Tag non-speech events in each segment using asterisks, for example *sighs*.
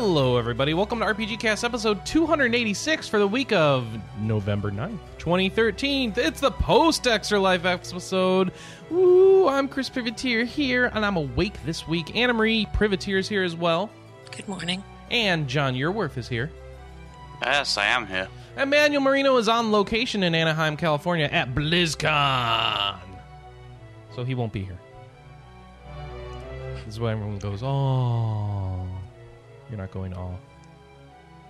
Hello, everybody. Welcome to RPG Cast episode 286 for the week of November 9th, 2013. It's the post Extra Life episode. Woo, I'm Chris Privitere here, and I'm awake this week. Anna Marie Privitere is here as well. Good morning. And John Yearworth is here. Yes, I am here. Emmanuel Marino is on location in Anaheim, California at BlizzCon. So he won't be here. This is why everyone goes, oh. You're not going, oh.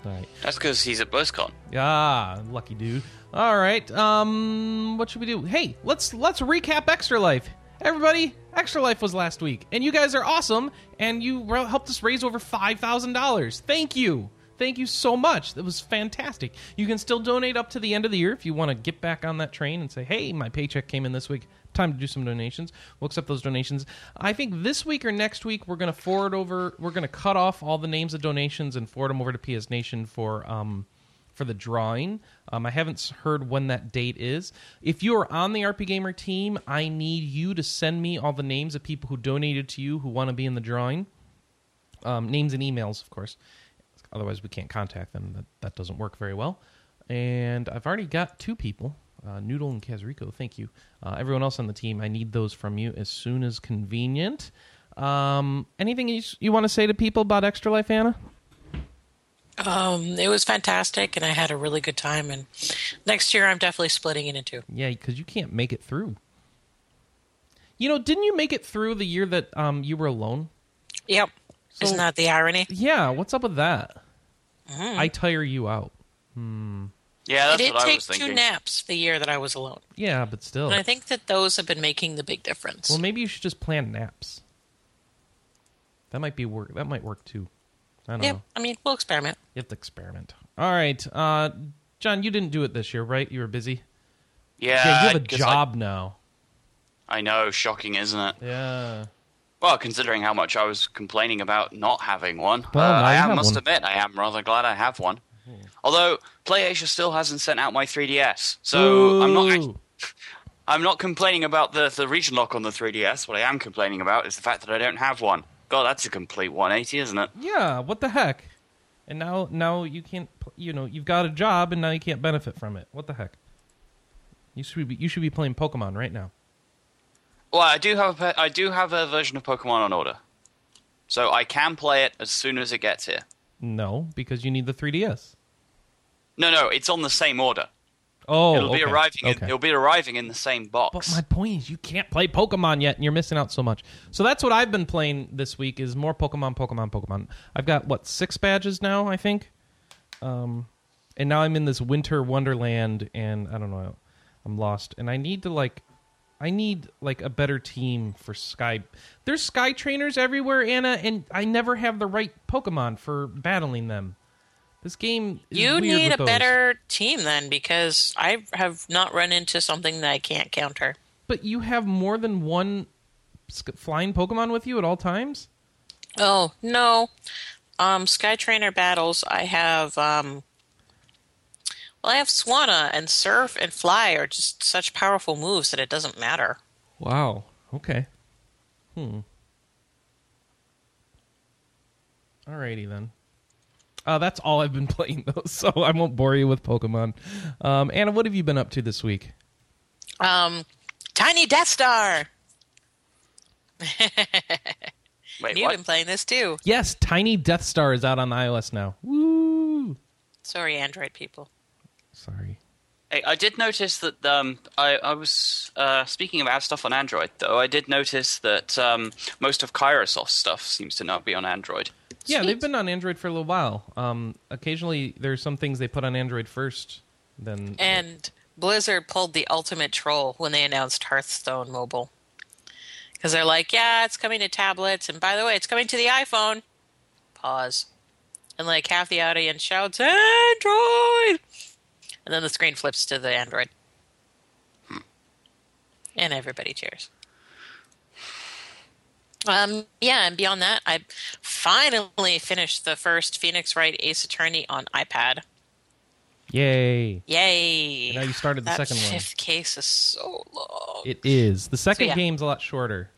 Right. That's because he's at BlizzCon. Ah, lucky dude. All right. Um, what should we do? Hey, let's let's recap Extra Life. Everybody, Extra Life was last week, and you guys are awesome, and you helped us raise over five thousand dollars. Thank you. Thank you so much. That was fantastic. You can still donate up to the end of the year if you want to get back on that train and say, "Hey, my paycheck came in this week. Time to do some donations." We'll accept those donations. I think this week or next week we're going to forward over. We're going to cut off all the names of donations and forward them over to PS Nation for um, for the drawing. Um, I haven't heard when that date is. If you are on the RP Gamer team, I need you to send me all the names of people who donated to you who want to be in the drawing. Um, names and emails, of course. Otherwise, we can't contact them. That that doesn't work very well. And I've already got two people, uh, Noodle and Kazrico. Thank you. Uh, everyone else on the team, I need those from you as soon as convenient. Um, anything you, you want to say to people about Extra Life, Anna? Um, it was fantastic, and I had a really good time. And next year, I'm definitely splitting it into. Yeah, because you can't make it through. You know, didn't you make it through the year that um, you were alone? Yep. So- Isn't that the irony? Yeah, what's up with that? I tire you out. Yeah, I that's did what I take was two thinking. naps the year that I was alone, Yeah, but still. and I think that those have been making the big difference. Well, maybe you should just plan naps. That might be work. That might work too. I don't yep. know. I mean, we'll experiment. You have to experiment. All right, uh, John, you didn't do it this year, right? You were busy. Yeah, yeah, you have a 'cause job now. I, I know, shocking, isn't it? Yeah. Well, considering how much I was complaining about not having one, Well, uh, now I you am, have must one. Admit, I am rather glad I have one. Although PlayAsia still hasn't sent out my 3DS, so I'm not. Actually, *laughs* I'm not complaining about the the region lock on the 3DS. What I am complaining about is the fact that I don't have one. God, that's a complete 180, isn't it? Yeah. What the heck? And now, now you can't. You know, you've got a job, and now you can't benefit from it. What the heck? You should be. You should be playing Pokemon right now. Well, I do have a I do have a version of Pokemon on order, so I can play it as soon as it gets here. No, because you need the 3DS. No, no, it's on the same order. Oh, it'll be okay. arriving. In, Okay. it'll be arriving in the same box. But my point is, you can't play Pokemon yet, and you're missing out so much. So that's what I've been playing this week: is more Pokemon, Pokemon, Pokemon. I've got what six badges now, I think. Um, and now I'm in this winter wonderland, and I don't know, I'm lost, and I need to like, I need like a better team for Sky. There's Sky trainers everywhere, Anna, and I never have the right Pokemon for battling them. This game is You need a those. better team then, because I have not run into something that I can't counter. But you have more than one flying Pokemon with you at all times. Oh no, um, Sky Trainer battles. I have um, well, I have Swanna and Surf and Fly are just such powerful moves that it doesn't matter. Wow. Okay. Hmm. Alrighty then. Uh, that's all I've been *laughs* playing though, so I won't bore you with Pokemon. Um, Anna, what have you been up to this week? Um, Tiny Death Star. *laughs* Wait, You've what? been playing this too. Yes, Tiny Death Star is out on the iOS now. Woo! Sorry, Android people. Sorry. Hey, I did notice that um, I, I was uh, speaking about stuff on Android, though. I did notice that um, most of Kairosoft stuff seems to not be on Android. Yeah, they've been on Android for a little while. Um, occasionally, there's some things they put on Android first. Then And Blizzard pulled the ultimate troll when they announced Hearthstone Mobile. Because they're like, yeah, it's coming to tablets, and by the way, it's coming to the iPhone. Pause. And like half the audience shouts, Android! And then the screen flips to the Android. And everybody cheers. Um, yeah, and beyond that, I finally finished the first Phoenix Wright Ace Attorney on iPad. yay! Yay! And now you started the that second one. fifth case is so long. It is. The second yeah. game's a lot shorter.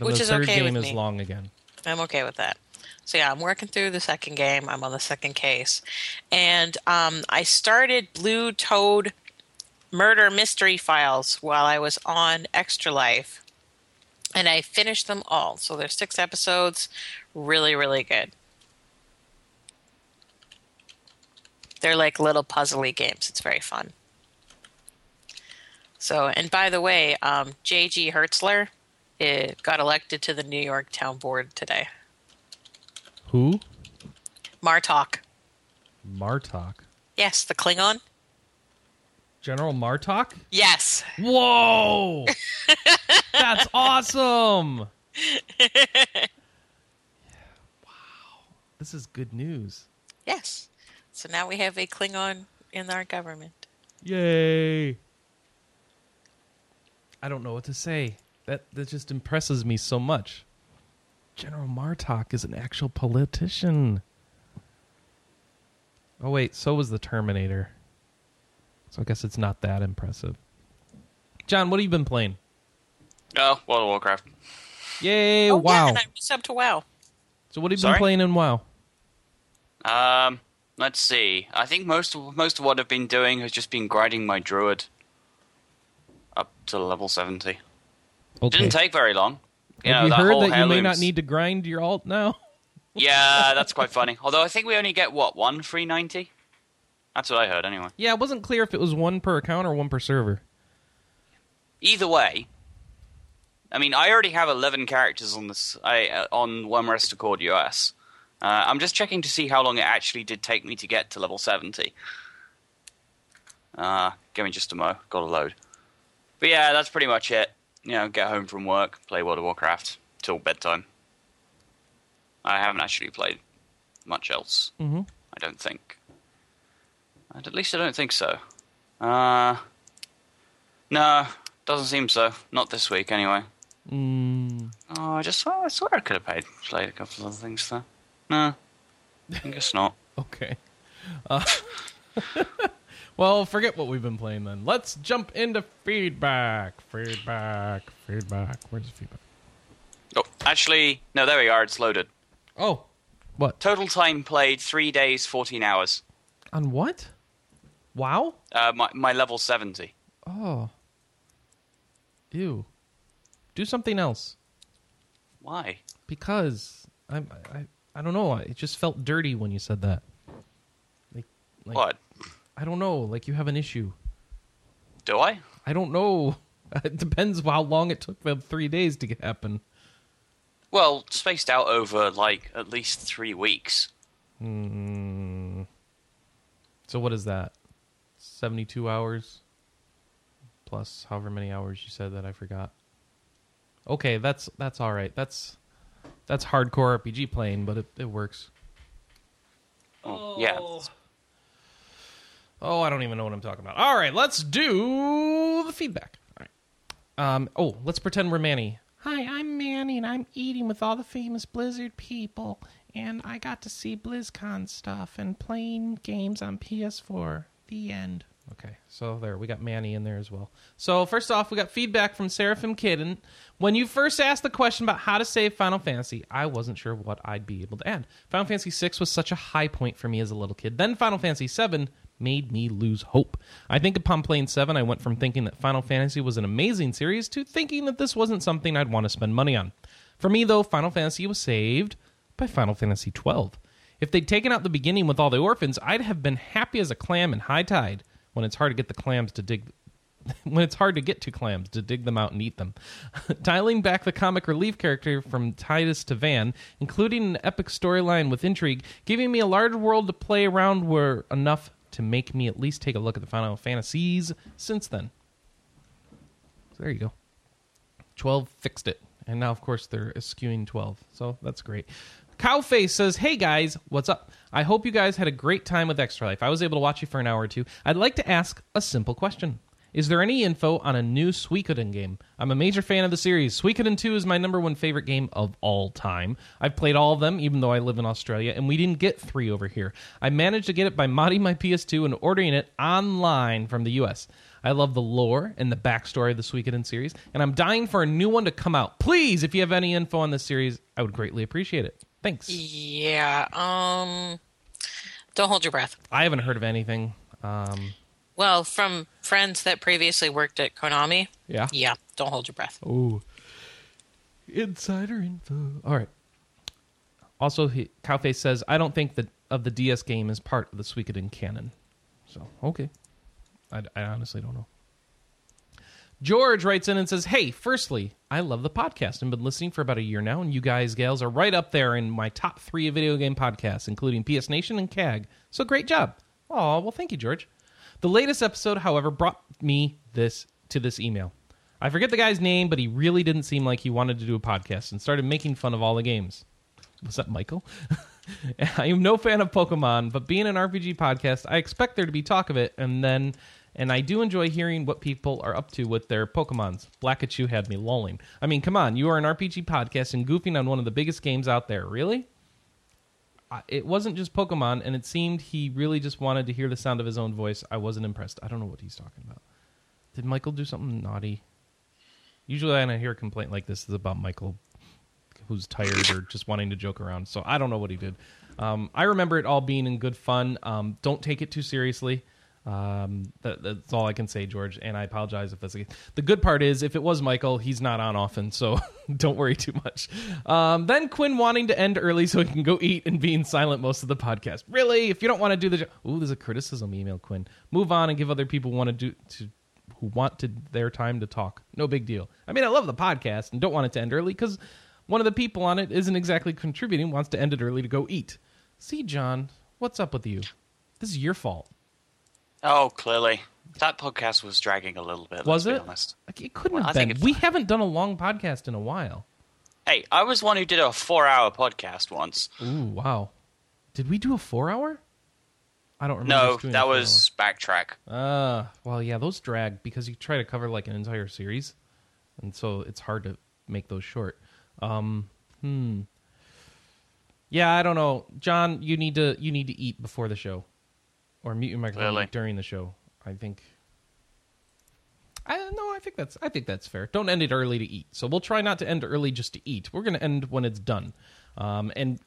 Which the is third okay game with is me. long again. I'm okay with that. So yeah, I'm working through the second game. I'm on the second case, and um, I started Blue Toad Murder Mystery Files while I was on Extra Life, and I finished them all. So there's six episodes. Really, really good. They're like little puzzly games. It's very fun. So, and by the way, um, J.G. Hertzler eh, got elected to the New York Town Board today. Who? Martok. Martok. Yes, the Klingon. General Martok? Yes. Whoa! *laughs* That's awesome! wow. *laughs* This is good news. Yes. So now we have a Klingon in our government. Yay! I don't know what to say. That that just impresses me so much. General Martok is an actual politician. Oh wait, so was the Terminator. So I guess it's not that impressive. John, what have you been playing? Oh, World of Warcraft. Yay! oh, wow. Yeah, and I sub to WoW. so what have you Sorry? been playing in WoW? Um, let's see. I think most of most of what I've been doing has just been grinding my druid up to level seventy. Okay. Didn't take very long. You have know, you that heard whole that you may not need to grind your alt now? *laughs* Yeah, that's quite funny. Although I think we only get what one free ninety. That's what I heard anyway. Yeah, it wasn't clear if it was one per account or one per server. Either way, I mean, I already have eleven characters on this. I uh, on Wyrmrest Accord US. Uh, I'm just checking to see how long it actually did take me to get to level seventy. Uh, give me just a mo. Got to load. But yeah, that's pretty much it. You know, get home from work, play World of Warcraft till bedtime. I haven't actually played much else. Mm-hmm. I don't think. And at least I don't think so. Uh, no, doesn't seem so. Not this week, anyway. Mm, Oh, I just oh, I swear I could have played, played a couple of other things though. No, I guess not. *laughs* okay. Uh, *laughs* well, forget what we've been playing then. Let's jump into feedback. Feedback. Feedback. Where's the feedback? Oh, actually, no. There we are. It's loaded. Oh, what? Total time played: three days, fourteen hours. On what? Wow. Uh, my my level seventy. Oh. Ew. Do something else Why? because I'm. I. I don't know. It just felt dirty when you said that. Like, like what? I don't know. Like you have an issue. Do I? I don't know. *laughs* It depends how long it took them three days to get happen. Well, spaced out over like at least three weeks. Hmm. So what is that? Seventy-two hours plus however many hours you said that I forgot. Okay, that's that's all right. That's that's hardcore RPG playing, but it, it works. Oh, yeah. Oh, I don't even know what I'm talking about. All right, let's do the feedback. All right. Um. Oh, let's pretend we're Manny. Hi, I'm Manny, and I'm eating with all the famous Blizzard people, and I got to see BlizzCon stuff and playing games on PS4. The end. Okay, so there we got Manny in there as well. So first off, we got feedback from Seraphim Kidden. When you first asked the question about how to save Final Fantasy, I wasn't sure what I'd be able to add. Final Fantasy VI was such a high point for me as a little kid. Then Final Fantasy VII made me lose hope. I think upon playing 7, I went from thinking that Final Fantasy was an amazing series to thinking that this wasn't something I'd want to spend money on. For me, though, Final Fantasy was saved by Final Fantasy XII. If they'd taken out the beginning with all the orphans, I'd have been happy as a clam in high tide when it's hard to get the clams to dig *laughs* when it's hard to get to clams to dig them out and eat them. *laughs* Dialing back the comic relief character from Tidus to Vaan, including an epic storyline with intrigue, giving me a large world to play around were enough to make me at least take a look at the Final Fantasies since then. So there you go. 12 fixed it. And now, of course, they're eschewing 12. So that's great. Cowface says, Hey guys, what's up? I hope you guys had a great time with Extra Life. I was able to watch you for an hour or two. I'd like to ask a simple question. Is there any info on a new Suikoden game? I'm a major fan of the series. Suikoden 2 is my number one favorite game of all time. I've played all of them, even though I live in Australia, and we didn't get three over here. I managed to get it by modding my PS2 and ordering it online from the US. I love the lore and the backstory of the Suikoden series, and I'm dying for a new one to come out. Please, if you have any info on this series, I would greatly appreciate it. Thanks. Yeah. Um. Don't hold your breath. I haven't heard of anything. Um, Well, from friends that previously worked at Konami. yeah. Yeah. Don't hold your breath. Oh, insider info. All right. Also, he, Cowface says, "I don't think that of the DS game is part of the Suikoden canon." So, okay. I, I honestly don't know. George writes in and says, Hey, firstly, I love the podcast and been listening for about a year now, and you guys, gals, are right up there in my top three video game podcasts, including PS Nation and CAG. So great job. Oh, well, thank you, George. The latest episode, however, brought me this to this email. I forget the guy's name, but he really didn't seem like he wanted to do a podcast and started making fun of all the games. Was that Michael? *laughs* I am no fan of Pokemon, but being an RPG podcast, I expect there to be talk of it, and then, and I do enjoy hearing what people are up to with their Pokemons. Blackachu had me lolling. I mean, come on, you are an RPG podcast and goofing on one of the biggest games out there. Really? It wasn't just Pokemon, and it seemed he really just wanted to hear the sound of his own voice. I wasn't impressed. I don't know what he's talking about. Did Michael do something naughty? Usually, when I hear a complaint like this, is about Michael who's tired or just wanting to joke around. So I don't know what he did. Um, I remember it all being in good fun. Um, don't take it too seriously. Um, that, that's all I can say, George. And I apologize if that's the. The good part is, if it was Michael, he's not on often, so *laughs* don't worry too much. Um, then Quinn wanting to end early so he can go eat and being silent most of the podcast. Really, if you don't want to do the, jo- ooh, there's a criticism email, Quinn. Move on and give other people want to do to who want to their time to talk. No big deal. I mean, I love the podcast and don't want it to end early because one of the people on it isn't exactly contributing, wants to end it early to go eat. See, John, what's up with you? This is your fault. Oh, clearly. That podcast was dragging a little bit, Was it? be honest. Like, it couldn't Well, have I been. We haven't done a long podcast in a while. Hey, I was one who did a four hour podcast once. Ooh, wow. Did we do a four hour? I don't remember. No, us doing a that was backtrack. hour. Uh, well, yeah, those drag because you try to cover like an entire series, and so it's hard to make those short. Um, hmm. Yeah, I don't know, John. You need to you need to eat before the show, or mute your microphone Clearly. during the show. I think. I no, I think that's I think that's fair. Don't end it early to eat. So we'll try not to end early just to eat. We're going to end when it's done. Um, and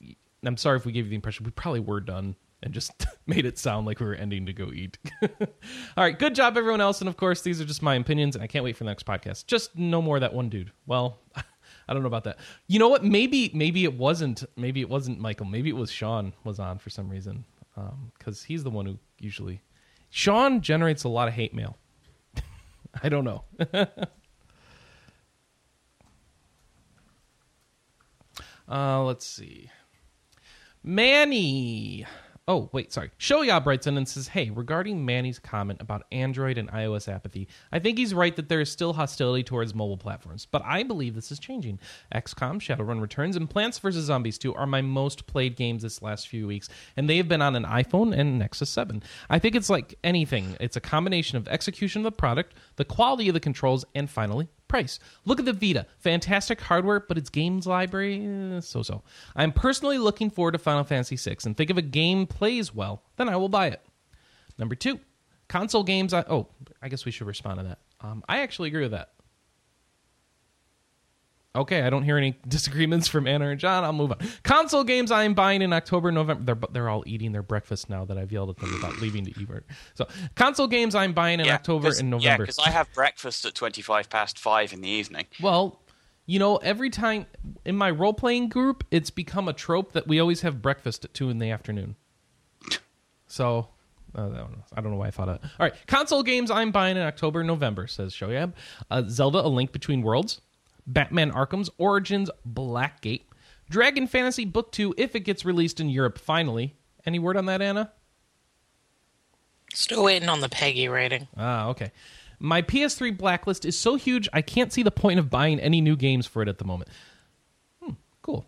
I'm sorry if we gave you the impression we probably were done and just *laughs* made it sound like we were ending to go eat. *laughs* All right, good job everyone else. And of course, these are just my opinions, and I can't wait for the next podcast. Just no more that one dude. Well. *laughs* I don't know about that. You know what? Maybe maybe it wasn't maybe it wasn't Michael. Maybe it was Sean was on for some reason because he's the one who usually. Sean generates a lot of hate mail. *laughs* I don't know. *laughs* uh, let's see. Manny. Oh, wait, sorry. Shoyab writes in and says, Hey, regarding Manny's comment about Android and iOS apathy, I think he's right that there is still hostility towards mobile platforms, but I believe this is changing. XCOM, Shadowrun Returns, and Plants vs. Zombies 2 are my most played games this last few weeks, and they have been on an iPhone and Nexus 7. I think it's like anything, it's a combination of execution of the product, the quality of the controls, and finally, price. Look at the Vita. Fantastic hardware, but its games library, eh, so so. I'm personally looking forward to Final Fantasy VI and think if a game plays well, then I will buy it. Number two, console games. I, oh, I guess we should respond to that. Um, I actually agree with that. Okay, I don't hear any *laughs* disagreements from Anna or John. I'll move on. Console games I am buying in October, November. They're they're all eating their breakfast now that I've yelled at them about leaving to eat. So console games I'm buying in October and November. Yeah, because I have breakfast at 25 past 5 in the evening. Well, you know, every time in my role playing group, it's become a trope that we always have breakfast at two in the afternoon. So. uh, I don't know. I don't know why I thought of that. All right, console games I'm buying in October, November, says Shoyab. Uh, Zelda: A Link Between Worlds, Batman: Arkham's Origins, Blackgate, Dragon Fantasy Book Two if it gets released in Europe. Finally, any word on that, Anna? Still waiting on the PEGI rating. Ah, okay. My PS3 blacklist is so huge I can't see the point of buying any new games for it at the moment. Hmm, cool.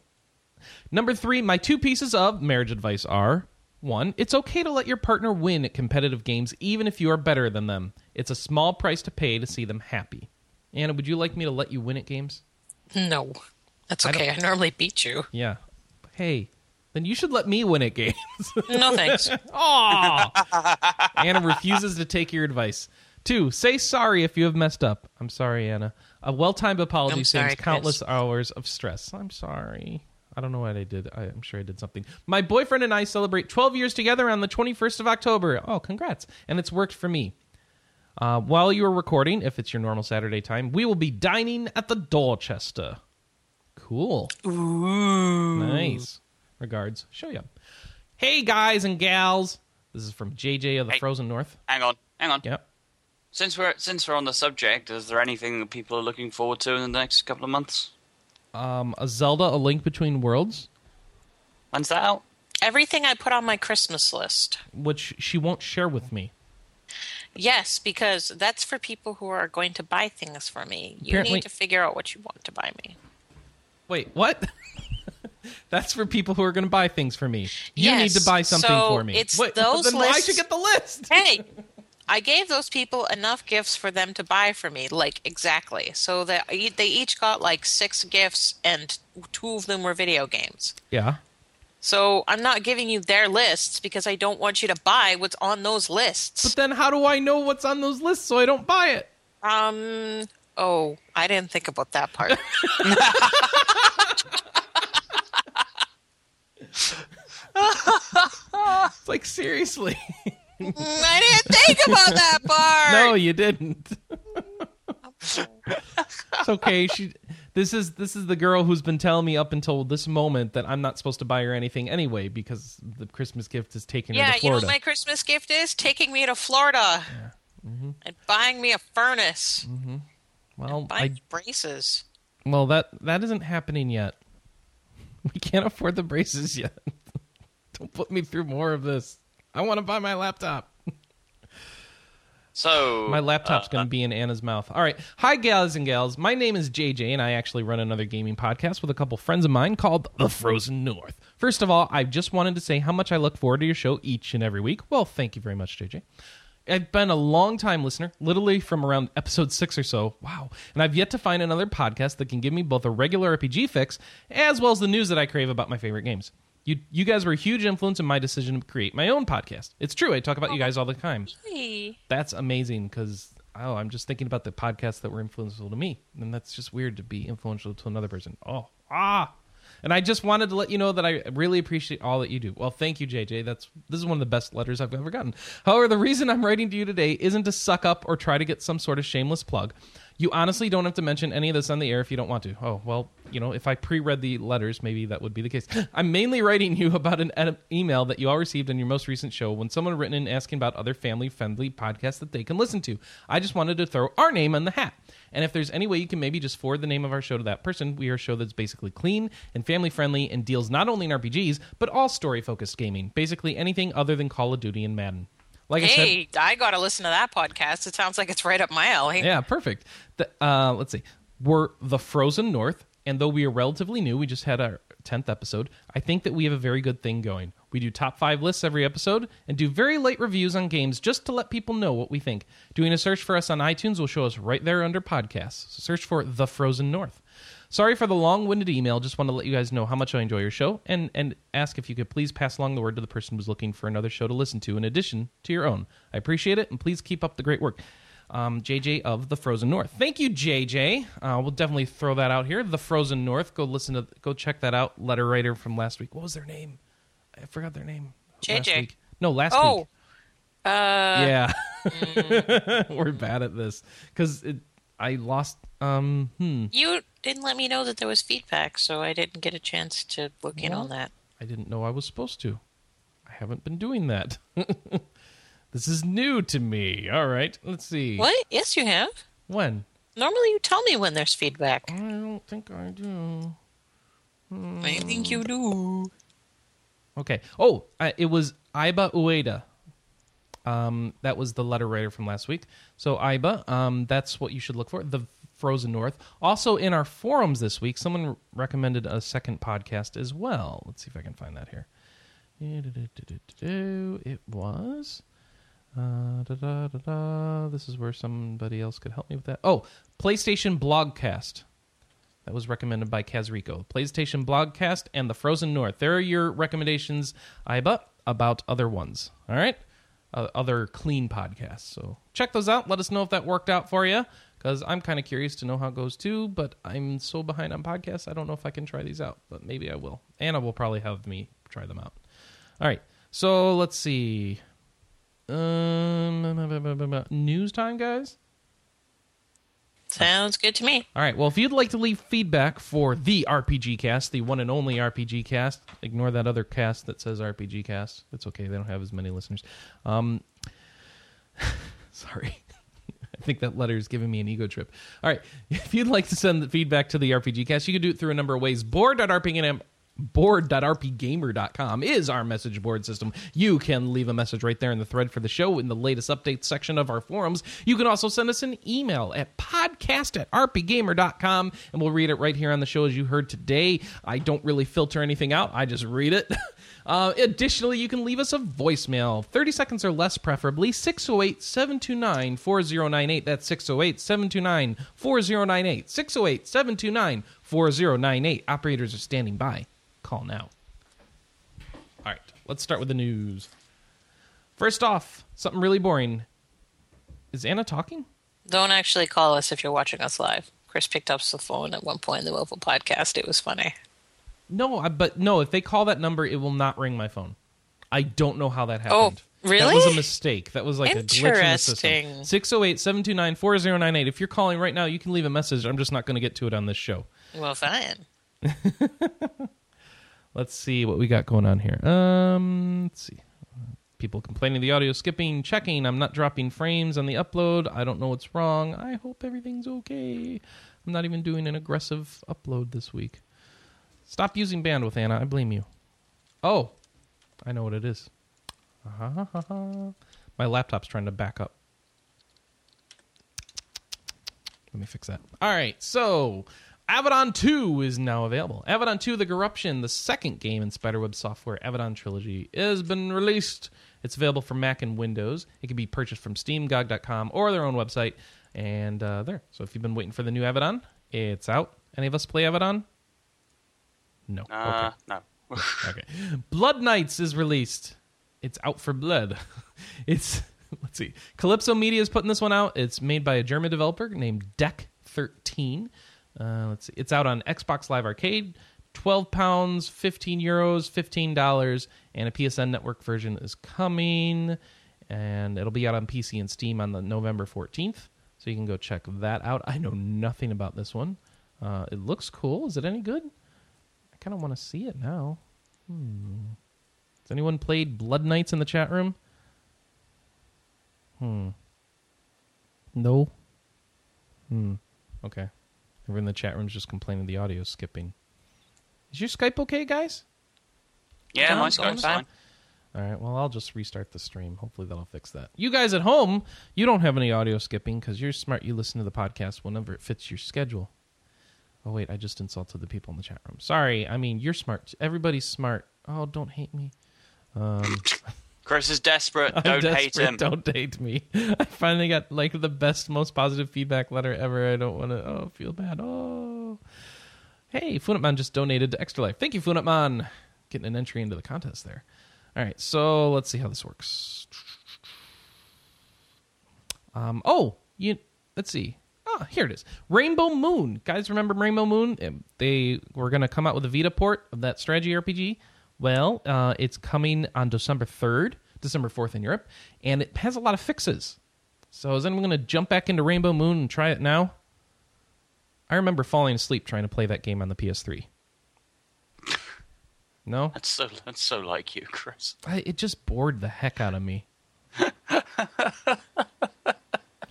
Number three, my two pieces of marriage advice are one, it's okay to let your partner win at competitive games even if you are better than them. It's a small price to pay to see them happy. Anna, would you like me to let you win at games? No, that's okay. I, normally beat you. Yeah. Hey, then you should let me win at games. *laughs* No thanks. *laughs* Aw! Anna refuses to take your advice. Two, say sorry if you have messed up. I'm sorry, Anna. A well timed apology sorry, saves countless hours of stress. I'm sorry. I don't know what I did. I, I'm sure I did something. My boyfriend and I celebrate 12 years together on the 21st of October. Oh, congrats! And it's worked for me. Uh, while you are recording, if it's your normal Saturday time, we will be dining at the Dorchester. Cool. Ooh. Nice. Regards, show you. Hey guys and gals. This is from JJ of the Hey. Frozen North. Hang on, hang on. Yep. Since we're since we're on the subject, is there anything that people are looking forward to in the next couple of months? Um, a Zelda: A Link Between Worlds, When's that out? Everything I put on my Christmas list. which she won't share with me. Yes, because that's for people who are going to buy things for me. You Apparently- need to figure out what you want to buy me. Wait, what? *laughs* That's for people who are going to buy things for me. You need to buy something so for me. it's Wait, those then why should get the list? *laughs* Hey, I gave those people enough gifts for them to buy for me, like exactly. So that they each got like six gifts, and two of them were video games. Yeah. So I'm not giving you their lists because I don't want you to buy what's on those lists. But then how do I know what's on those lists so I don't buy it? Um. Oh, I didn't think about that part. *laughs* It's like seriously. I didn't think about that *laughs* part. no, you didn't. *laughs* it's okay. She this is this is the girl who's been telling me up until this moment that I'm not supposed to buy her anything anyway because the Christmas gift is taking her to Florida. Yeah, you know what my Christmas gift is? Taking me to Florida Mm-hmm. and buying me a furnace, well, buying I braces. well that that isn't happening yet. *laughs* We can't afford the braces yet. *laughs* don't put me through more of this. I want to buy my laptop. So My laptop's uh, going to be in Anna's mouth. All right. Hi, gals and gals. My name is JJ, and I actually run another gaming podcast with a couple friends of mine called The Frozen North. First of all, I just wanted to say how much I look forward to your show each and every week. Well, thank you very much, JJ. I've been a long time listener, literally from around episode six or so. Wow. And I've yet to find another podcast that can give me both a regular RPG fix as well as the news that I crave about my favorite games. You, you guys were a huge influence in my decision to create my own podcast. It's true. I talk about you guys all the time. Hey. that's amazing because oh i'm just thinking about the podcasts that were influential to me. And that's just weird to be influential to another person. Oh ah. And i just wanted to let you know that i really appreciate all that you do. Well thank you jj that's this is one of the best letters i've ever gotten. However the reason i'm writing to you today isn't to suck up or try to get some sort of shameless plug you honestly don't have to mention any of this on the air if you don't want to. Oh, well, you know, if I pre read the letters, maybe that would be the case. *gasps* I'm mainly writing you about an ed- email that you all received in your most recent show when someone written in asking about other family friendly podcasts that they can listen to. I just wanted to throw our name in the hat. And if there's any way you can maybe just forward the name of our show to that person, we are a show that's basically clean and family friendly and deals not only in RPGs, but all story focused gaming. Basically anything other than Call of Duty and Madden. Like I said, Hey, I got to listen to that podcast. It sounds like it's right up my alley. yeah, perfect. The, uh, let's see. We're the Frozen North, and though we are relatively new, we just had our 10th episode, I think that we have a very good thing going. We do top five lists every episode and do very late reviews on games just to let people know what we think. Doing a search for us on iTunes will show us right there under podcasts. So search for The Frozen North. Sorry for the long-winded email. Just want to let you guys know how much I enjoy your show and and ask if you could please pass along the word to the person who's looking for another show to listen to in addition to your own. I appreciate it and please keep up the great work. Um, JJ of the Frozen North. Thank you, JJ. Uh, we'll definitely throw that out here. The Frozen North. Go listen to. Go check that out. Letter writer from last week. What was their name? I forgot their name. Last JJ. week. No, last Oh, week. uh, yeah, mm. *laughs* we're bad at this because I lost. Um, hmm. you didn't let me know that there was feedback, so I didn't get a chance to look in on that. I didn't know I was supposed to. I haven't been doing that. *laughs* this is new to me. All right, let's see. What? Yes, you have. When? Normally, you tell me when there's feedback. I don't think I do. I think you do. Okay. Oh, uh, it was Iba Ueda. Um, that was the letter writer from last week. So Iba, um, that's what you should look for. The Frozen North. Also in our forums this week, someone recommended a second podcast as well. Let's see if I can find that here. It was. Uh. This is where somebody else could help me with that. Oh, PlayStation Blogcast. That was recommended by Kazrico. PlayStation Blogcast and the Frozen North. There are your recommendations, Iba, about other ones. All right? uh, other clean podcasts. So check those out. Let us know if that worked out for you because I'm kind of curious to know how it goes too. But I'm so behind on podcasts, I don't know if I can try these out, but maybe I will. Anna will probably have me try them out. All right, so let's see. Um, news time, guys. Sounds good to me. All right. Well, if you'd like to leave feedback for the RPG cast, the one and only RPG cast, ignore that other cast that says RPG cast. It's okay. They don't have as many listeners. Um, *laughs* sorry. I think that letter is giving me an ego trip. All right. *laughs* If you'd like to send the feedback to the RPG cast, you can do it through a number of ways. Board. Board.rpgm board.rpgamer.com is our message board system. You can leave a message right there in the thread for the show in the latest updates section of our forums. You can also send us an email at podcast at rpgamer.com and we'll read it right here on the show as you heard today. I don't really filter anything out, I just read it. *laughs* Uh, additionally, you can leave us a voicemail, 30 seconds or less, preferably, 608 729 4098. That's 608 729 4098. 608 729 4098. Operators are standing by. Call now. All right, let's start with the news. First off, something really boring. Is Anna talking? Don't actually call us if you're watching us live. Chris picked up the phone at one point in the mobile podcast. It was funny. No, I, but no, if they call that number, it will not ring my phone. I don't know how that oh, happened. Oh, really? That was a mistake. That was like a glitch in the system. Interesting. 608 729 4098. If you're calling right now, you can leave a message. I'm just not going to get to it on this show. Well, fine. *laughs* Let's see what we got going on here. Um, let's see. People complaining the audio skipping, checking. I'm not dropping frames on the upload. I don't know what's wrong. I hope everything's okay. I'm not even doing an aggressive upload this week. Stop using bandwidth, Anna. I blame you. Oh, I know what it is. *laughs* My laptop's trying to back up. Let me fix that. All right, so Avadon 2 is now available. Avadon 2 The Corruption, the second game in Spiderweb Software Avadon Trilogy, has been released. It's available for Mac and Windows. It can be purchased from Steam, GOG.com, or their own website. And uh, there. So if you've been waiting for the new Avadon, it's out. Any of us play Avadon? No. Uh, okay. no. *laughs* Okay. Blood Knights is released. It's out for blood. *laughs* It's let's see. Calypso Media is putting this one out. It's made by a German developer named Deck 13. Uh, let's see. It's out on Xbox Live Arcade. 12 pounds, 15 euros, $15, and a PSN network version is coming. And it'll be out on PC and Steam on the November 14th. So you can go check that out. I know nothing about this one. Uh, it looks cool. Is it any good? I kind of want to see it now. Hmm. Has anyone played Blood Knights in the chat room? Hmm. No. Hmm. Okay. Everyone in the chat room's just complaining the audio's skipping. Is your Skype okay, guys? Yeah, my Skype's fine. fine. All right. Well, I'll just restart the stream. Hopefully that'll fix that. You guys at home, you don't have any audio skipping because you're smart. You listen to the podcast whenever it fits your schedule. Oh wait, I just insulted the people in the chat room. Sorry. I mean, you're smart. Everybody's smart. Oh, don't hate me. Um, *laughs* Chris is desperate. I'm Don't hate desperate. him. Don't hate me. I finally got like the best, most positive feedback letter ever. I don't want to. Oh, feel bad. Oh, hey, Funatman just donated to Extra Life. Thank you, Funatman. Getting an entry into the contest there. All right, so let's see how this works. Um. Oh, you. Let's see. Ah, here it is. Rainbow Moon. Guys, remember Rainbow Moon? They were going to come out with a Vita port of that strategy RPG. Well, uh, it's coming on December 3rd, December 4th in Europe, and it has a lot of fixes. So is anyone going to jump back into Rainbow Moon and try it now? I remember falling asleep trying to play that game on the PS3. No? That's so that's so like you, Chris. I, it just bored the heck out of me. *laughs*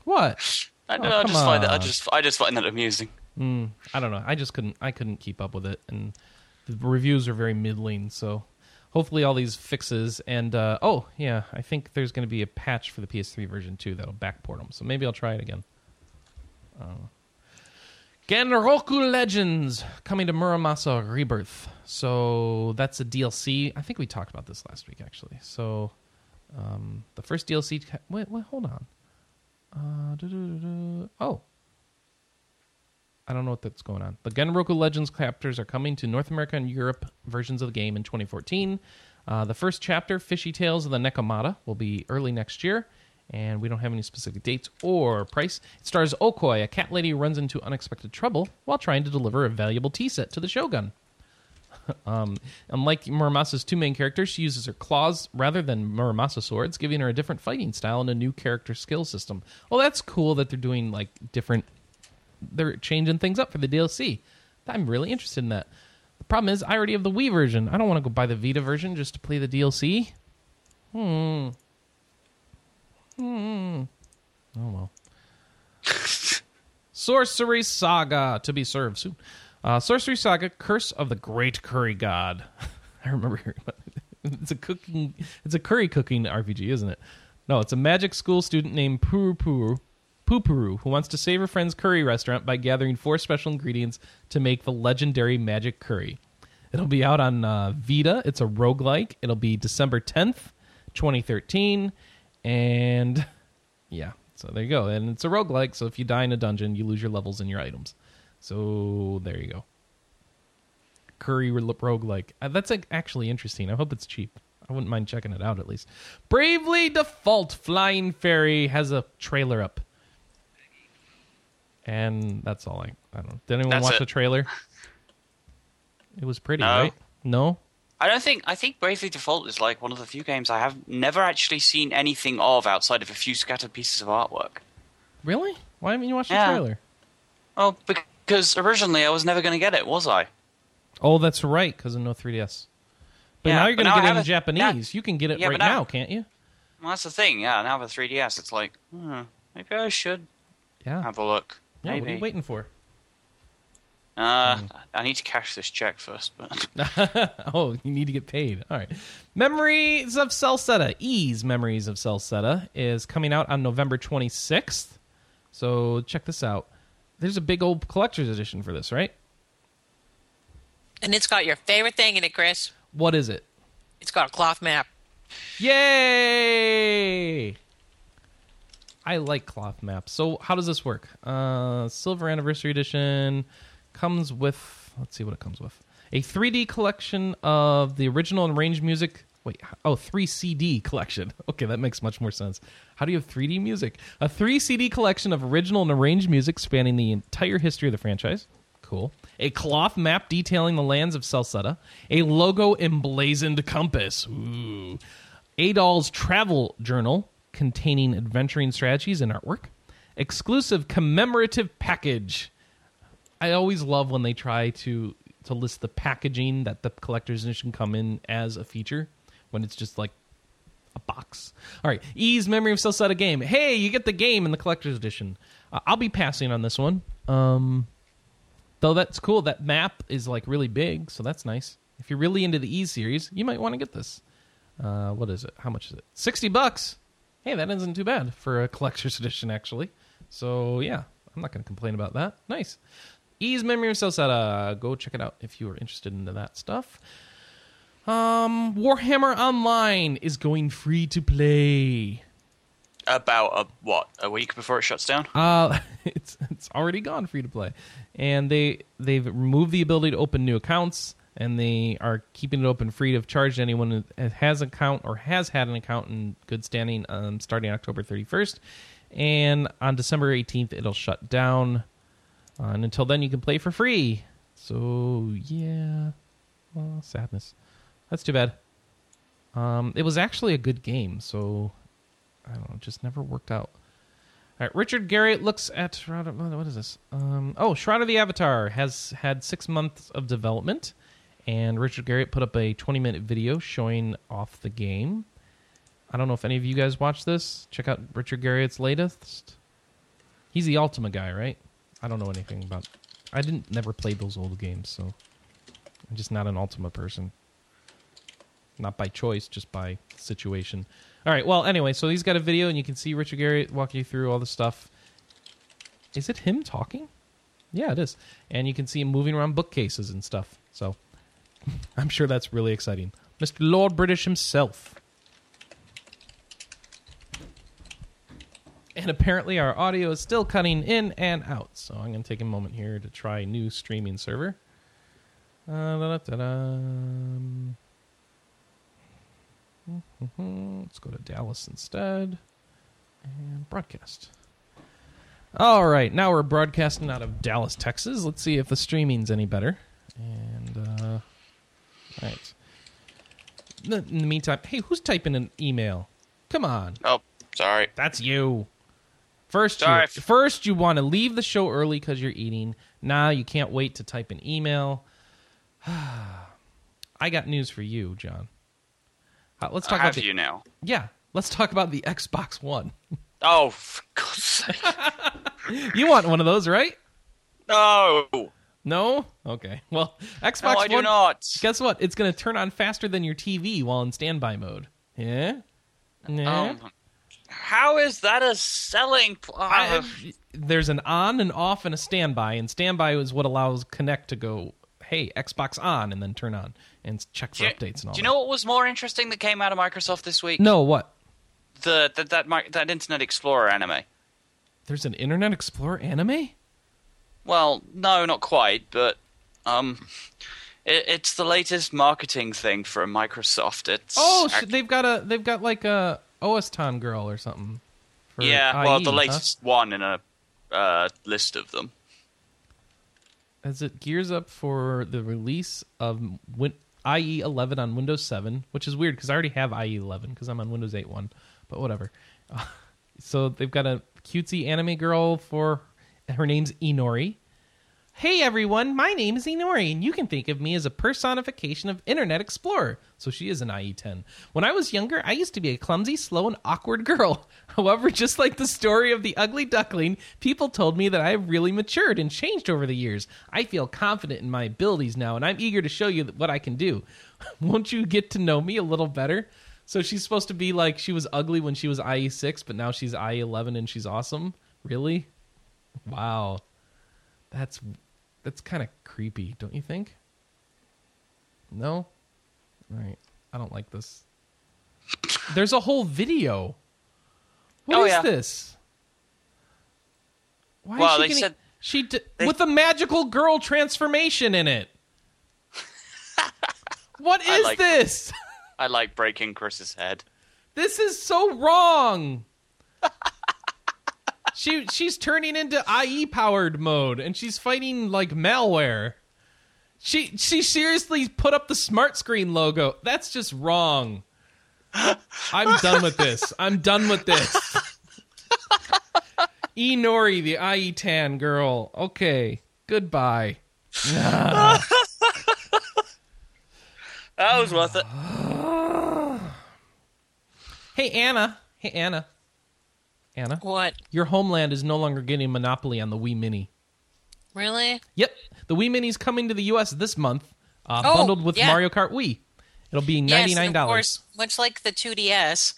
what? I, Oh, I just find that I just I just find that amusing. Mm, I don't know. I just couldn't. I couldn't keep up with it, and the reviews are very middling. So hopefully, all these fixes and uh, oh yeah, I think there's going to be a patch for the PS3 version too that'll backport them. So maybe I'll try it again. Uh, Genroku Legends coming to Muramasa Rebirth. So that's a DLC. I think we talked about this last week actually. So um, the first DLC. Wait, wait, hold on. Uh, oh, I don't know what that's going on. The Genroku Legends chapters are coming to North America and Europe versions of the game in 2014. Uh, the first chapter, Fishy Tales of the Nekomata, will be early next year, and we don't have any specific dates or price. It stars Okoi, a cat lady who runs into unexpected trouble while trying to deliver a valuable tea set to the Shogun. *laughs* Um, unlike Muramasa's two main characters, she uses her claws rather than Muramasa swords, giving her a different fighting style and a new character skill system. Well, that's cool that they're doing like different. They're changing things up for the DLC. I'm really interested in that. The problem is, I already have the Wii version. I don't want to go buy the Vita version just to play the DLC. Hmm. Hmm. Oh well. *laughs* Sorcery Saga to be served soon. Uh, Sorcery Saga: Curse of the Great Curry God. *laughs* I remember hearing about it. It's a cooking. It's a curry cooking RPG, isn't it? No, it's a magic school student named Puru Puru, Pupuru who wants to save her friend's curry restaurant by gathering four special ingredients to make the legendary magic curry. It'll be out on uh, Vita. It's a roguelike. It'll be December 10th, 2013. And yeah, so there you go. And it's a roguelike, so if you die in a dungeon, you lose your levels and your items. So there you go. Curry roguelike. Uh, that's actually interesting. I hope it's cheap. I wouldn't mind checking it out at least. Bravely Default Flying Fairy has a trailer up. And that's all I I don't. Did anyone That's watch it. the trailer? It was pretty, No. right? No? I don't think. I think Bravely Default is like one of the few games I have never actually seen anything of outside of a few scattered pieces of artwork. Really? Why haven't you watched the trailer? Oh, because originally I was never going to get it, was I? Oh, that's right, because of no 3DS. But Yeah, now you're going to get it in a- Japanese. you can get it Yeah, right now- now, can't you? Well, that's the thing. Yeah, now with 3DS, it's like, hmm, maybe I should Yeah. have a look. Yeah maybe. what are you waiting for? Uh, Hmm. I need to cash this check first, but *laughs* oh, you need to get paid. All right. Memories of Celceta. Ys Memories of Celceta is coming out on November 26th. So check this out. There's a big old collector's edition for this, right? And it's got your favorite thing in it, Chris. What is it? It's got a cloth map. Yay! I like cloth maps. So how does this work? Uh, Silver Anniversary Edition comes with. Let's see what it comes with. A 3D collection of the original and arranged music. Wait, oh, 3 CD collection. *laughs* Okay, that makes much more sense. How do you have 3D music? A 3 CD collection of original and arranged music spanning the entire history of the franchise. Cool. A cloth map detailing the lands of Celceta. A logo emblazoned compass. Ooh. Adol's travel journal containing adventuring strategies and artwork. Exclusive commemorative package. I always love when they try to to list the packaging that the collector's edition come in as a feature when it's just like a box. All right, Ys Memory of Celceta game. Hey, you get the game in the collector's edition. Uh, I'll be passing on this one. Um, though that's cool. That map is like really big, so that's nice. If you're really into the Ys series, you might want to get this. Uh, what is it? How much is it? Sixty bucks. Hey, that isn't too bad for a collector's *laughs* edition, actually. So yeah, I'm not going to complain about that. Nice. Ys Memory of Celceta. Go check it out if you are interested into that stuff. Um, Warhammer Online is going free to play. about a what a week before it shuts down. Uh, *laughs* it's it's already gone free to play, and they they've removed the ability to open new accounts, and they are keeping it open free of charge to anyone who has an account or has had an account in good standing. Um, starting October thirty first, and on December eighteenth it'll shut down, uh, and until then you can play for free. So yeah, well, sadness. That's too bad. Um, it was actually a good game, so I don't know, just never worked out. All right, Richard Garriott looks at what is this? Um, oh, Shroud of the Avatar has had six months of development, and Richard Garriott put up a 20 minute video showing off the game. I don't know if any of you guys watched this. Check out Richard Garriott's latest. He's the Ultima guy, right? I don't know anything about. I didn't never play those old games, so I'm just not an Ultima person. Not by choice, just by situation. All right. Well, anyway, so he's got a video, and you can see Richard Garriott walking you through all the stuff. Is it him talking? Yeah, it is. And you can see him moving around bookcases and stuff. So *laughs* I'm sure that's really exciting. Mr. Lord British himself. And apparently our audio is still cutting in and out. So I'm going to take a moment here to try a new streaming server. Uh, da-da-da-da. Let's go to Dallas instead and broadcast. All right, now we're broadcasting out of Dallas, Texas. Let's see if the streaming's any better. And right. In the, meantime, hey, who's typing an email? Come on, Oh, sorry. that's you. First, you, first you want to leave the show early because you're eating. Now you can't wait to type an email. *sighs* I got news for you, John. Uh, let's talk about Have the you now? yeah. Let's talk about the Xbox One. *laughs* Oh, for God's sake. you want one of those, right? No. No. Okay. *laughs* Well, Xbox No, I One. do not. Guess what? It's going to turn on faster than your TV while in standby mode. Yeah. Yeah. Um, how is that a selling? p- I- uh, there's an on and off and a standby, and standby is what allows Kinect to go, "Hey, Xbox on," and then turn on and check for do updates and all. do you that. know what was more interesting that came out of Microsoft this week? No, what? The, the that mi- that Internet Explorer anime. There's an Internet Explorer anime. Well, no, not quite, but um, it, it's the latest marketing thing for Microsoft. It's Oh, sh- ac- they've got a they've got like a OS-tan girl or something. yeah, well, IE, the huh? latest one in a uh, list of them. as it gears up for the release of Win- IE 11 on Windows 7, which is weird because I already have IE 11 because I'm on Windows 8 one, but whatever. *laughs* So they've got a cutesy anime girl for her name's Inori. Hey everyone, my name is Inori, and you can think of me as a personification of Internet Explorer. So she is an IE10. When I was younger, I used to be a clumsy, slow, and awkward girl. *laughs* However, just like the story of the ugly duckling, people told me that I have really matured and changed over the years. I feel confident in my abilities now, and I'm eager to show you what I can do. *laughs* Won't you get to know me a little better? So she's supposed to be like she was ugly when she was IE6, but now she's IE11 and she's awesome? Really? Wow. That's that's kind of creepy, don't you think? No? All right. I don't like this. There's a whole video. What oh, is Oh, yeah. this? Why Well, is she they getting, said- she d- they- with a magical girl transformation in it. *laughs* what is I like- this? I like breaking Chris's head. This is so wrong. She she's turning into IE powered mode and she's fighting like malware. She she seriously put up the smart screen logo. That's just wrong. I'm done with this. I'm done with this. *laughs* Inori, the IE tan girl. Okay. Goodbye. *laughs* That was worth it. *sighs* Hey Anna. Hey Anna. Anna. What? Your homeland is no longer getting monopoly on the Wii Mini. Really? Yep, the Wii Mini's coming to the U.S. this month, uh, Oh, bundled with yeah. Mario Kart Wii. It'll be ninety Yes, of dollars. course, much like the 2DS,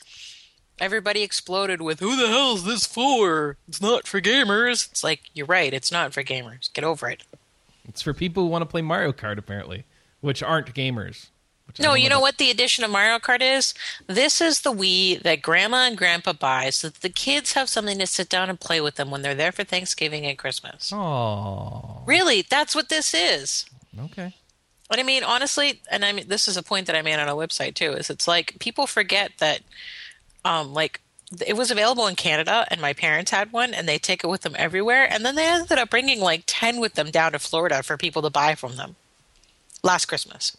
everybody exploded with "Who the hell is this for? It's not for gamers." It's like you're right. It's not for gamers. Get over it. It's for people who want to play Mario Kart, apparently, which aren't gamers. No, you know what the addition of Mario Kart is? This is the Wii that Grandma and Grandpa buy so that the kids have something to sit down and play with them when they're there for Thanksgiving and Christmas. Oh, Really, that's what this is. okay. And I mean, honestly, and I mean, this is a point that I made on a website too. Is it's like people forget that, um, like it was available in Canada, and my parents had one, and they take it with them everywhere, and then they ended up bringing like ten with them down to Florida for people to buy from them last Christmas.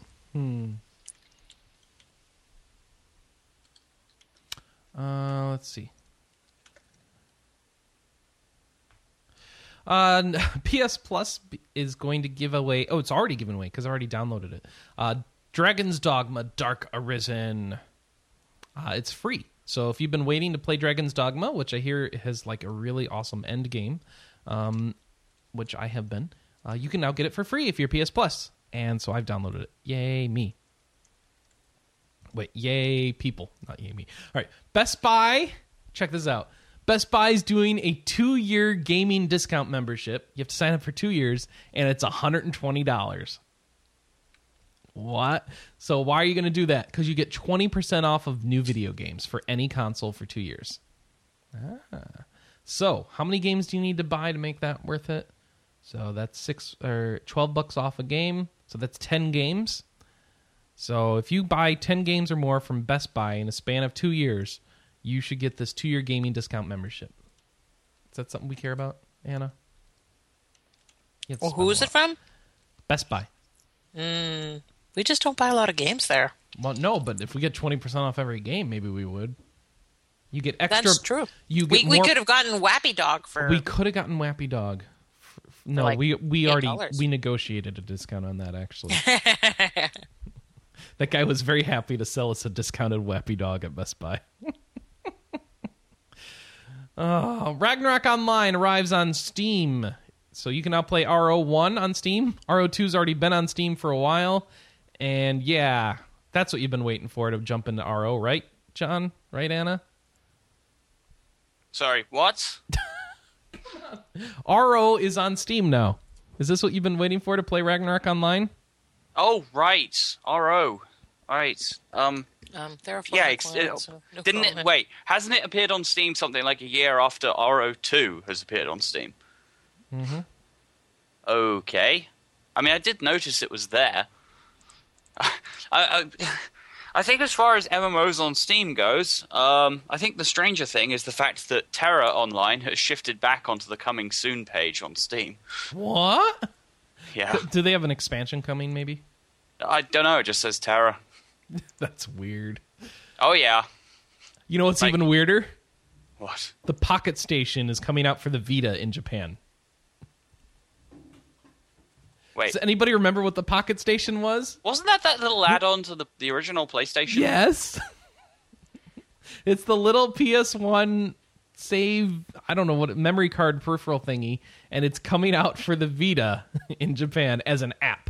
Uh, let's see. Uh, PS *laughs* Plus is going to give away. Oh, it's already given away because I already downloaded it. Uh, Dragon's Dogma: Dark Arisen. Uh, it's free. So if you've been waiting to play Dragon's Dogma, which I hear has like a really awesome end game, um, which I have been, uh, you can now get it for free if you're PS Plus. And so I've downloaded it. Yay me! Wait, yay people, not yay me. All right, Best Buy. Check this out. Best Buy is doing a two-year gaming discount membership. You have to sign up for two years, and it's hundred and twenty dollars. What? So why are you going to do that? Because you get twenty percent off of new video games for any console for two years. Ah. So how many games do you need to buy to make that worth it? So that's six or twelve bucks off a game. So that's ten games. So if you buy 10 games or more from Best Buy in a span of two years, you should get this two year gaming discount membership. Is that something we care about, Anna? Well, who is it from? Best Buy. Hmm, we just don't buy a lot of games there. Well, no, but if we get 20% off every game, maybe we would. You get extra. That's true. You We, get we more- could have gotten Wappy Dog for. We could have gotten Wappy Dog. F- f- No, like we we already $8. we negotiated a discount on that actually. *laughs* that guy was very happy to sell us a discounted Wappy Dog at Best Buy. *laughs* oh, Ragnarok Online arrives on Steam. So you can now play RO1 on Steam. RO2's already been on Steam for a while. And yeah, that's what you've been waiting for to jump into RO, right, John? Right, Anna? Sorry, what? *laughs* RO is on Steam now. Is this what you've been waiting for to play Ragnarok Online? Oh, right. RO. Right. Um. um, Terraform Yeah. Ex- Clouds, it- no didn't it? problem. Wait. Hasn't it appeared on Steam something like a year after RO2 has appeared on Steam? Mm-hmm. Okay. I mean, I did notice it was there. *laughs* I, I, I think as far as MMOs on Steam goes, um, I think the stranger thing is the fact that TERA Online has shifted back onto the coming soon page on Steam. What? Yeah. Do they have an expansion coming? Maybe. I don't know. It just says TERA. *laughs* That's weird. Oh yeah. You know what's Like- even weirder? What? The PocketStation is coming out for the Vita in Japan. Wait. Does anybody remember what the PocketStation was? Wasn't that that little add-on to the the original PlayStation? Yes. *laughs* it's the little PS1 save, I don't know what memory card peripheral thingy, and it's coming out for the Vita *laughs* in Japan as an app.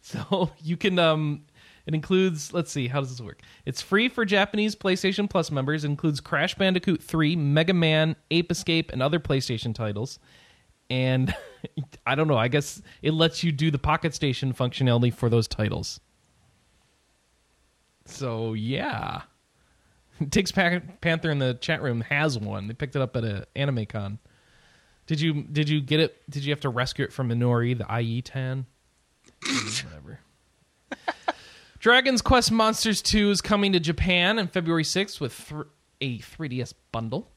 So *laughs* you can um it includes let's see, how does this work? It's free for Japanese PlayStation Plus members, It includes Crash Bandicoot 3, Mega Man, Ape Escape, and other PlayStation titles. And *laughs* I don't know, I guess it lets you do the PocketStation functionality for those titles. So yeah, *laughs* Tiggs Pan- Panther in the chat room has one. They picked it up at a anime con. Did you did you get it? Did you have to rescue it from Minori, the IE ten? *laughs* Whatever. Dragon's Quest Monsters 2 is coming to Japan on February 6th with th- a 3DS bundle.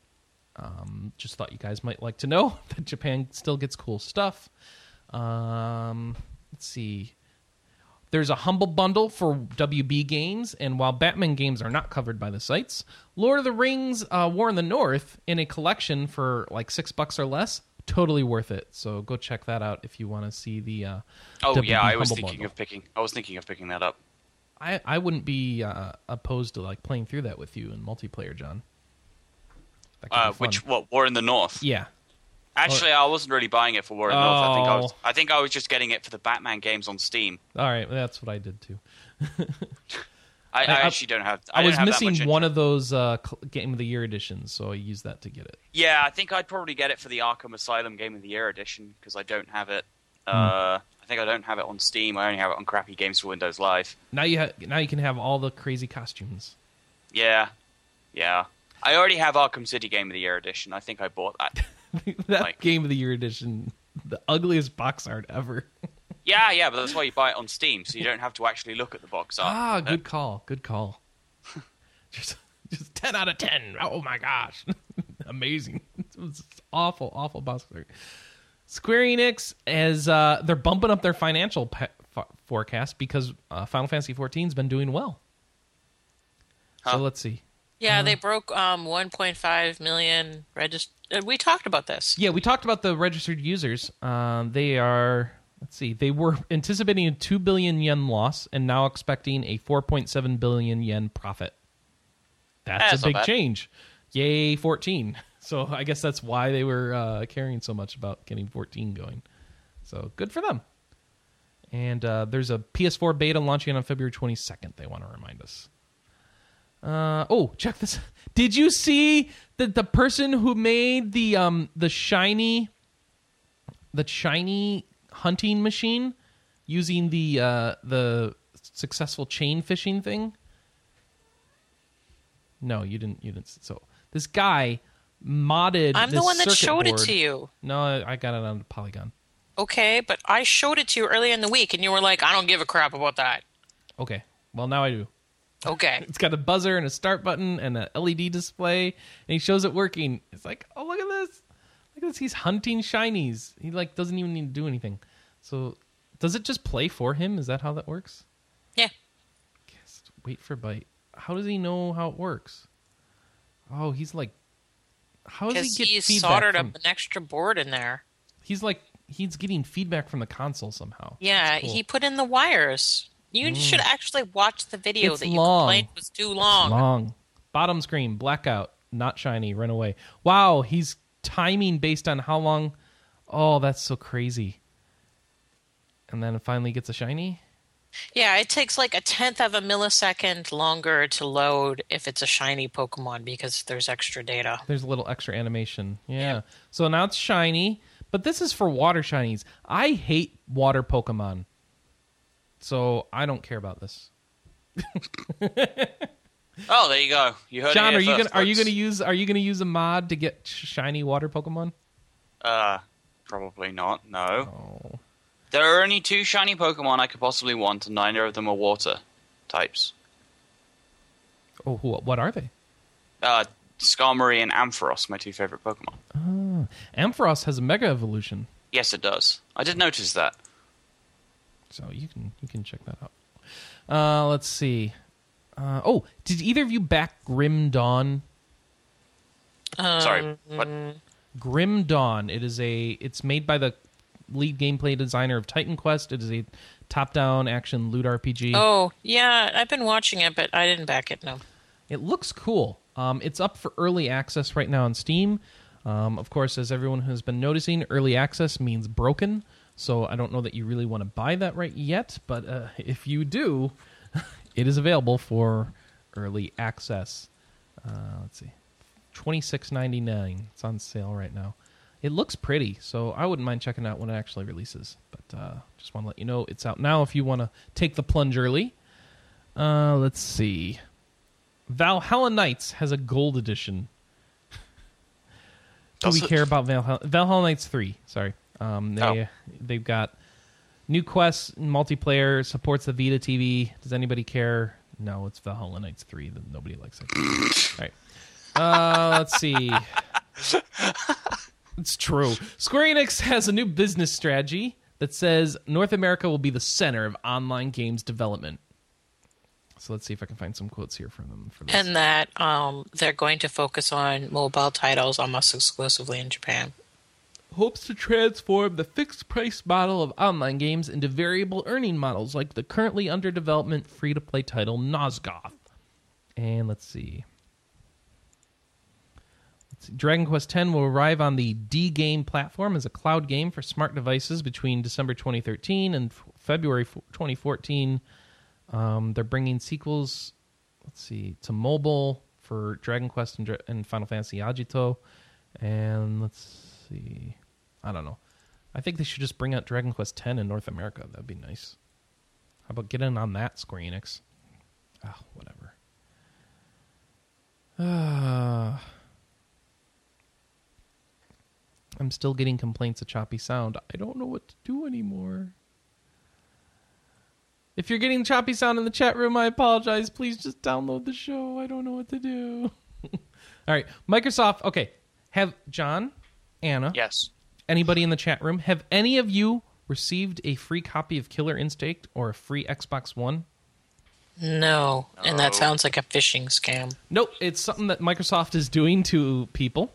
Um, just thought you guys might like to know *laughs* that Japan still gets cool stuff. Um, let's see. There's a humble bundle for WB games, and while Batman games are not covered by the sites, Lord of the Rings: uh, War in the North in a collection for like six bucks or less, totally worth it. So go check that out if you want to see the. Uh, Oh WB yeah, I was thinking bundle. of picking. I was thinking of picking that up. I I wouldn't be uh, opposed to like playing through that with you in multiplayer, John. Uh, which what War in the North? Yeah. Actually, I wasn't really buying it for War the North. I think I was. Oh. I think I was just getting it for the Batman games on Steam. All right, that's what I did too. *laughs* I, I, I- actually don't have. I, I, was have that much missing one of those uh, Game of the Year editions, so I used that to get it. Yeah, I think I'd probably get it for the Arkham Asylum Game of the Year edition because I don't have it. Hmm. Uh, I think I don't have it on Steam. I only have it on crappy games for Windows Live. Now you ha- now you can have all the crazy costumes. Yeah, yeah. I already have Arkham City Game of the Year edition. I think I bought that. *laughs* *laughs* that Like- Game of the Year edition, the ugliest box art ever. *laughs* yeah, yeah, but that's why you buy it on Steam, so you don't have to actually look at the box art. ah, Uh, good call, good call. *laughs* just just ten out of ten. Oh my gosh, amazing! It was awful, awful box art. Square Enix as uh, they're bumping up their financial pe- f- forecast because uh, Final Fantasy XIV has been doing well. Huh. So let's see. Yeah, they broke um 1.5 million registered. We talked about this. Yeah, we talked about the registered users. Um, they are, let's see, they were anticipating a 2 billion yen loss and now expecting a 4.7 billion yen profit. That's, That's a big bad. change. Yay, 14. *laughs* So I guess that's why they were uh, caring so much about getting 14 going. So good for them. And uh, there's a PS4 beta launching on February 22nd, they want to remind us. Uh, oh, check this. *laughs* Did you see that the person who made the um the shiny the shiny hunting machine using the uh the successful chain fishing thing? No, you didn't you didn't so this guy modded I'm the one that showed it to you. No, I I got it on the Polygon. Okay, but I showed it to you earlier in the week, and you were like, "I don't give a crap about that." Okay. Well, now I do. Okay. It's got a buzzer and a start button and a LED display, and he shows it working. It's like, oh, look at this! Look at this. He's hunting shinies. He like doesn't even need to do anything. So, does it just play for him? Is that how that works? Yeah. Guess, wait for bite. How does he know how it works? Oh, he's like, how does he get he's feedback? soldered from- up an extra board in there. He's like, he's getting feedback from the console somehow. Yeah, cool. he put in the wires. You mm. should actually watch the video It's that you long. complained was too long. Long. Bottom screen, blackout, not shiny, run away. Wow, he's timing based on how long. Oh, that's so crazy. And then it finally gets a shiny. Yeah, it takes like a tenth of a millisecond longer to load if it's a shiny Pokemon because there's extra data. There's a little extra animation. Yeah. So now it's shiny, but this is for water shinies. I hate water Pokemon. So I don't care about this. *laughs* Oh, there you go. You heard John, it are you gonna are you gonna use are you gonna use a mod to get shiny water Pokemon? Uh, probably not. No. Oh. There are only two shiny Pokemon I could possibly want, and neither of them are water types. Oh, what are they? Uh, Skarmory and Ampharos, my two favorite Pokemon. Ampharos has a Mega Evolution, Yes, it does. I did notice that. So you can you can check that out. Uh, let's see. Uh, oh, did either of you back Grim Dawn? Sorry, what? Grim Dawn. It is a. It's made by the lead gameplay designer of Titan Quest. It is a top-down action loot RPG. Oh, yeah, I've been watching it, but I didn't back it, no. It looks cool. Um, it's up for early access right now on Steam. Um, of course, as everyone has been noticing, early access means broken. So I don't know that you really want to buy that right yet, but uh, if you do, *laughs* it is available for early access. Uh, let's see, twenty six ninety nine. It's on sale right now. It looks pretty, so I wouldn't mind checking out when it actually releases. But uh, just want to let you know it's out now if you want to take the plunge early. Uh, let's see. Valhalla Knights has a gold edition. *laughs* Do we care about Valhalla, Valhalla Knights three? Sorry, um, they Oh. they've got new quests, multiplayer, supports the Vita TV. Does anybody care? No, it's Valhalla Knights three. That nobody likes it. *laughs* All right, uh, let's see. It's true. Square Enix has a new business strategy that says North America will be the center of online games development. So let's see if I can find some quotes here from them for this. And that um, they're going to focus on mobile titles almost exclusively in Japan. Hopes to transform the fixed price model of online games into variable earning models like the currently under development free to play title Nosgoth. And let's see. Let's see. Dragon Quest X will arrive on the D Game platform as a cloud game for smart devices between December 2013 and February f- 2014. Um, they're bringing sequels, let's see, to mobile for Dragon Quest and, and Final Fantasy Agito. And let's see. I don't know. I think they should just bring out Dragon Quest X in North America. That'd be nice. How about get in on that, Square Enix? Oh, whatever. Uh, I'm still getting complaints of choppy sound. I don't know what to do anymore. If you're getting choppy sound in the chat room, I apologize. Please just download the show. I don't know what to do. *laughs* All right, Microsoft. Okay, have John, Anna, Yes. Anybody in the chat room, have any of you received a free copy of Killer Instinct or a free Xbox One? No, and that sounds like a phishing scam. Nope, it's something that Microsoft is doing to people.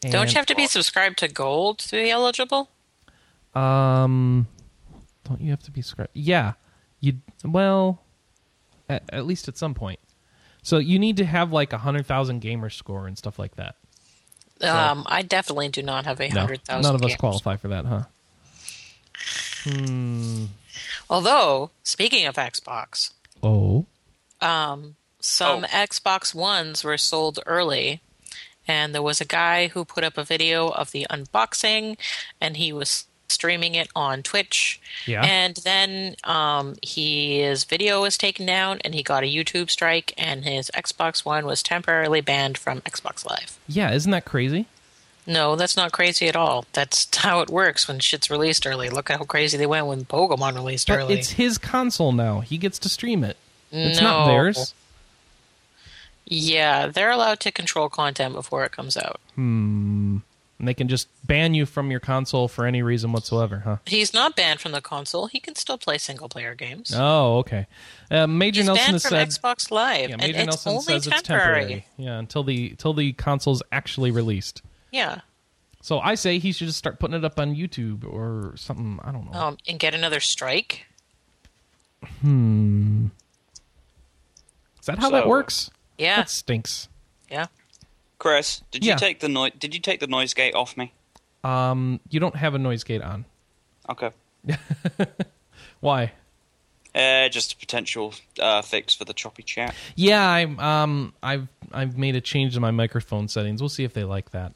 Don't you have to be subscribed to Gold to be eligible? Um, don't you have to be subscribed? Yeah, you. Well, at, at least at some point. So you need to have like a hundred thousand gamer score and stuff like that. Um, I definitely do not have a No, hundred thousand. none of us games. qualify for that, huh? Hmm. Although, speaking of Xbox, Oh. um, some Oh. Xbox Ones were sold early, and there was a guy who put up a video of the unboxing, and he was streaming it on Twitch. Yeah. And then um, his video was taken down, and he got a YouTube strike, and his Xbox One was temporarily banned from Xbox Live. Yeah, isn't that crazy? No, that's not crazy at all. That's *laughs* how it works when shit's released early. Look at how crazy they went when Pokemon released But early. it's his console now. He gets to stream it. It's not theirs. Yeah, they're allowed to control content before it comes out. And they can just ban you from your console for any reason whatsoever, huh? He's not banned from the console. He can still play single player games. Oh, okay. Uh, Major He's Nelson banned has from said. Xbox Live, Yeah, and Major it's Nelson says it's temporary. temporary. Yeah, until the until the console's actually released. Yeah, So I say he should just start putting it up on YouTube or something. I don't know. um, and get another strike. Hmm. Is that how that works? Yeah, That stinks. yeah. Chris, did you Yeah. take the noise? Did you take the noise gate off me? Um, you don't have a noise gate on. Okay. *laughs* Why? Uh, just a potential uh, fix for the choppy chat. Yeah, I'm. Um, I've I've made a change to my microphone settings. We'll see if they like that.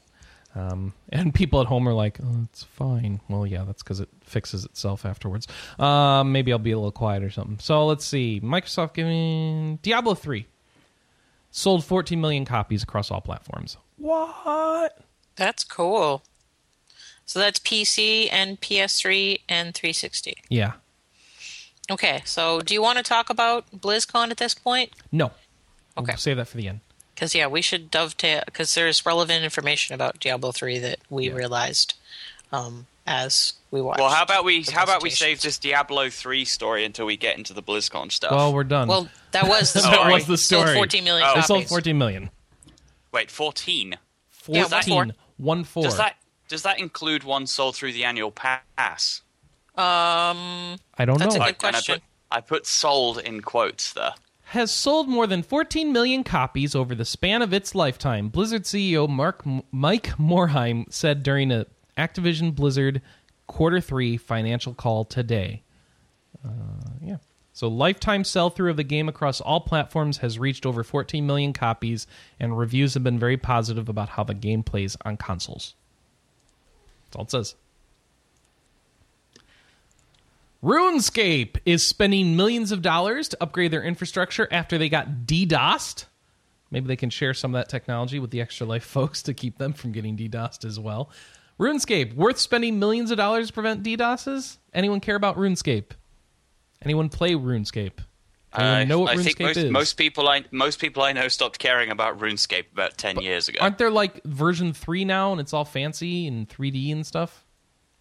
Um, and *laughs* people at home are like, "Oh, it's fine." Well, yeah, that's because it fixes itself afterwards. Um, maybe I'll be a little quiet or something. So let's see. Microsoft giving Diablo three sold 14 million copies across all platforms. What? That's cool. So that's PC and PS3 and 360. Yeah. Okay, so do you want to talk about BlizzCon at this point? No. Okay. We'll Okay. save that for the end. Because yeah, we should dovetail because there's relevant information about Diablo 3 that we realized um, as we watched. Well, how about we how about we save this Diablo three story until we get into the BlizzCon stuff? Well, we're done. Well, that was the *laughs* story. That was the Sold story. 14 million Oh. they sold 14 million. Wait, fourteen. Yeah, one 14. four. One four. Does that does that include one sold through the annual pass? Um, I don't know. That's know. a good I question. put, I put sold in quotes there. has sold more than 14 million copies over the span of its lifetime. Blizzard CEO Mark Mike Morhaime said during a Activision Blizzard quarter 3 financial call today. Uh, yeah. So lifetime sell-through of the game across all platforms has reached over 14 million copies and reviews have been very positive about how the game plays on consoles. That's all it says. RuneScape is spending millions of dollars to upgrade their infrastructure after they got DDoSed. Maybe they can share some of that technology with the Extra Life folks to keep them from getting DDoSed as well. RuneScape, worth spending millions of dollars to prevent DDoSes? Anyone care about RuneScape? Anyone play RuneScape? Anyone Uh, know what I RuneScape think most, is? most people I most people I know stopped caring about RuneScape about ten years ago. Aren't there like version 3 now and it's all fancy and 3D and stuff?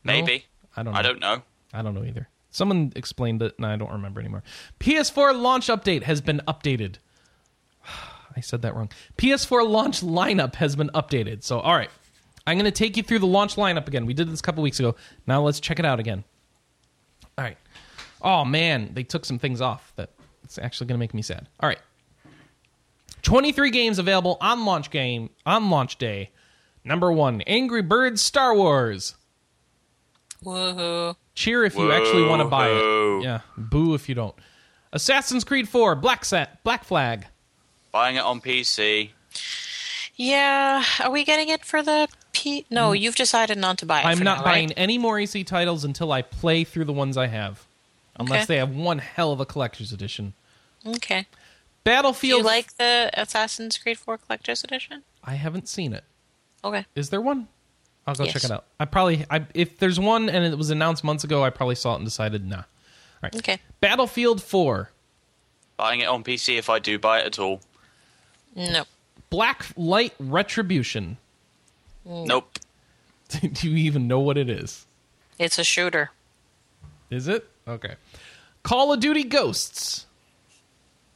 No? Maybe I don't know. I don't know. I don't know either. Someone explained it, and I don't remember anymore. PS4 launch update has been updated. *sighs* I said that wrong. PS4 launch lineup has been updated. So, all right, I'm going to take you through the launch lineup again. We did this a couple weeks ago. Now let's check it out again. All right. Oh man, they took some things off that it's actually going to make me sad. All right. 23 games available on launch game on launch day. Number 1, Angry Birds Star Wars. woohoo! Cheer if you actually want to buy Whoa. it. Yeah, boo if you don't. Assassin's Creed 4 Black Set Black Flag. Buying it on PC. Yeah, are we getting it for the P? No, you've decided not to buy it. Mm. I'm for not now, buying Right? any more EC titles until I play through the ones I have. Unless Okay. they have one hell of a collector's edition. Okay. Do Battlefield you like the Assassin's Creed 4 Collector's Edition? I haven't seen it. Okay. Is there one? I'll go Yes. check it out. I probably I, if there's one and it was announced months ago, I probably saw it and decided nah. All right. Okay. Battlefield 4 Buying it on PC if I do buy it at all. No. Black Light Retribution. Nope. *laughs* Do you even know what it is? It's a shooter. Is it? Okay. Call of Duty Ghosts.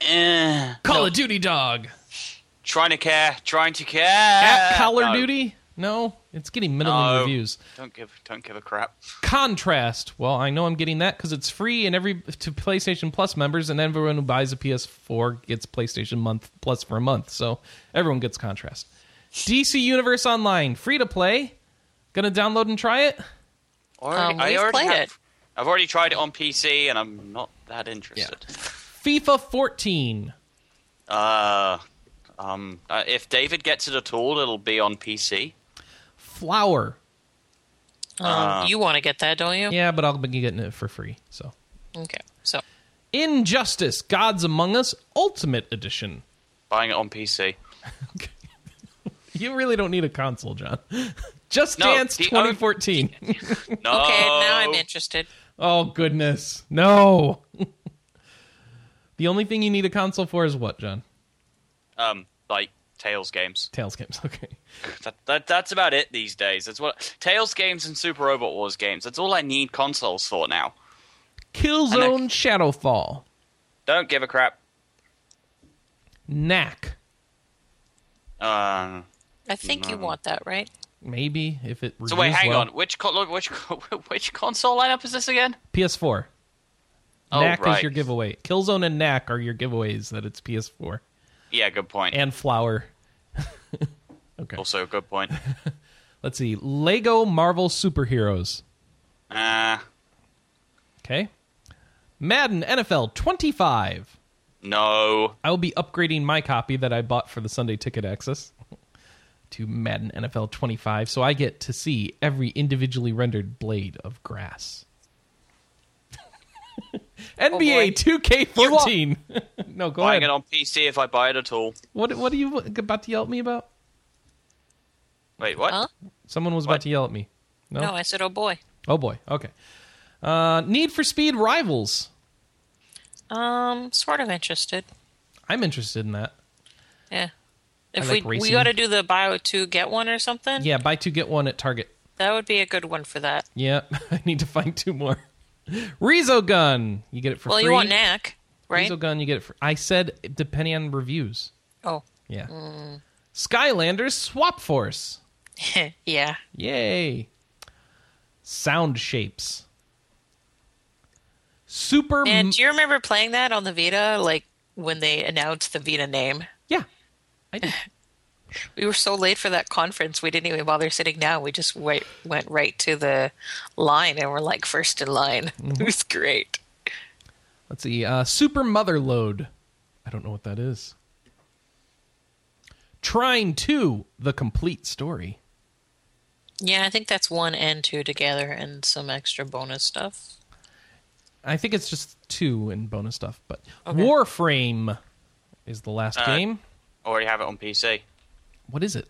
Eh. Call of Duty Dog. Trying to care. Trying to care. At Call of No. Duty? No, it's getting middling No. reviews. Don't give. Don't give a crap. Contrast. Well, I know I'm getting that because it's free and every to PlayStation Plus members, and everyone who buys a PS4 gets PlayStation Month Plus for a month. So everyone gets Contrast. DC Universe Online, free to play. Gonna download and try it. Already, Um, I we've already played have, it. I've already tried it on PC, and I'm not that interested. FIFA 14. Uh, um, uh, if David gets it at all, it'll be on PC. Flower. Um, Uh, you want to get that, don't you? Yeah, but I'll be getting it for free. So Okay. So, Injustice: Gods Among Us Ultimate Edition. Buying it on PC. *laughs* you really don't need a console, John. *laughs* Just No, Dance the- 2014. No. *laughs* *laughs* Okay, now I'm interested. oh goodness, no. the only thing you need a console for is what, John? Um, like Tales games. Tales games. Okay. That, that that's about it these days. That's what Tales games and Super Robot Wars games. That's all I need consoles for now. Killzone Shadow Fall. Don't give a crap. Knack. Uh, I think you want that, right? Maybe if it. so wait, hang well. on. Which co- look, which *laughs* which console lineup is this again? PS4. Oh, Knack is your giveaway. Killzone and Knack are your giveaways that it's PS4 Yeah, good point. and Flower. *laughs* okay. also, good point. *laughs* Let's see. Lego Marvel Superheroes. Uh, Okay. Madden NFL 25. no. I will be upgrading my copy that I bought for the Sunday ticket access to Madden NFL 25 so I get to see every individually rendered blade of grass. *laughs* NBA 2K14. *laughs* no, go Buying ahead. it on PC if I buy it at all. What what are you about to yell at me about? Wait, what? Huh? Someone was about to yell at me. No. No, I said, oh boy. Oh boy. Okay. Uh, Need for Speed Rivals. Um, sort of interested. I'm interested in that. Yeah. If like we we got to do the buy two get one or something, Yeah, buy two get one at Target. that would be a good one for that. Yeah, *laughs* I need to find two more. Resogun, you get it for well, free. you want knack, right? Resogun, you get it for. I said depending on reviews. Oh, Yeah. Mm. Skylanders Swap Force. *laughs* yeah. Yay. Sound shapes. Super. And do you remember playing that on the Vita, like when they announced the Vita name? Yeah, I did. We were so late for that conference, we didn't even bother sitting down. We just went, went right to the line and we're like first in line. Mm-hmm. *laughs* It was great. Let's see. Uh, Super Motherload. I don't know what that is. Trine 2 the complete story. Yeah, I think that's one and two together and some extra bonus stuff. I think it's just two and bonus stuff, but Okay. Warframe is the last Uh, game. Already have it on PC. What is it?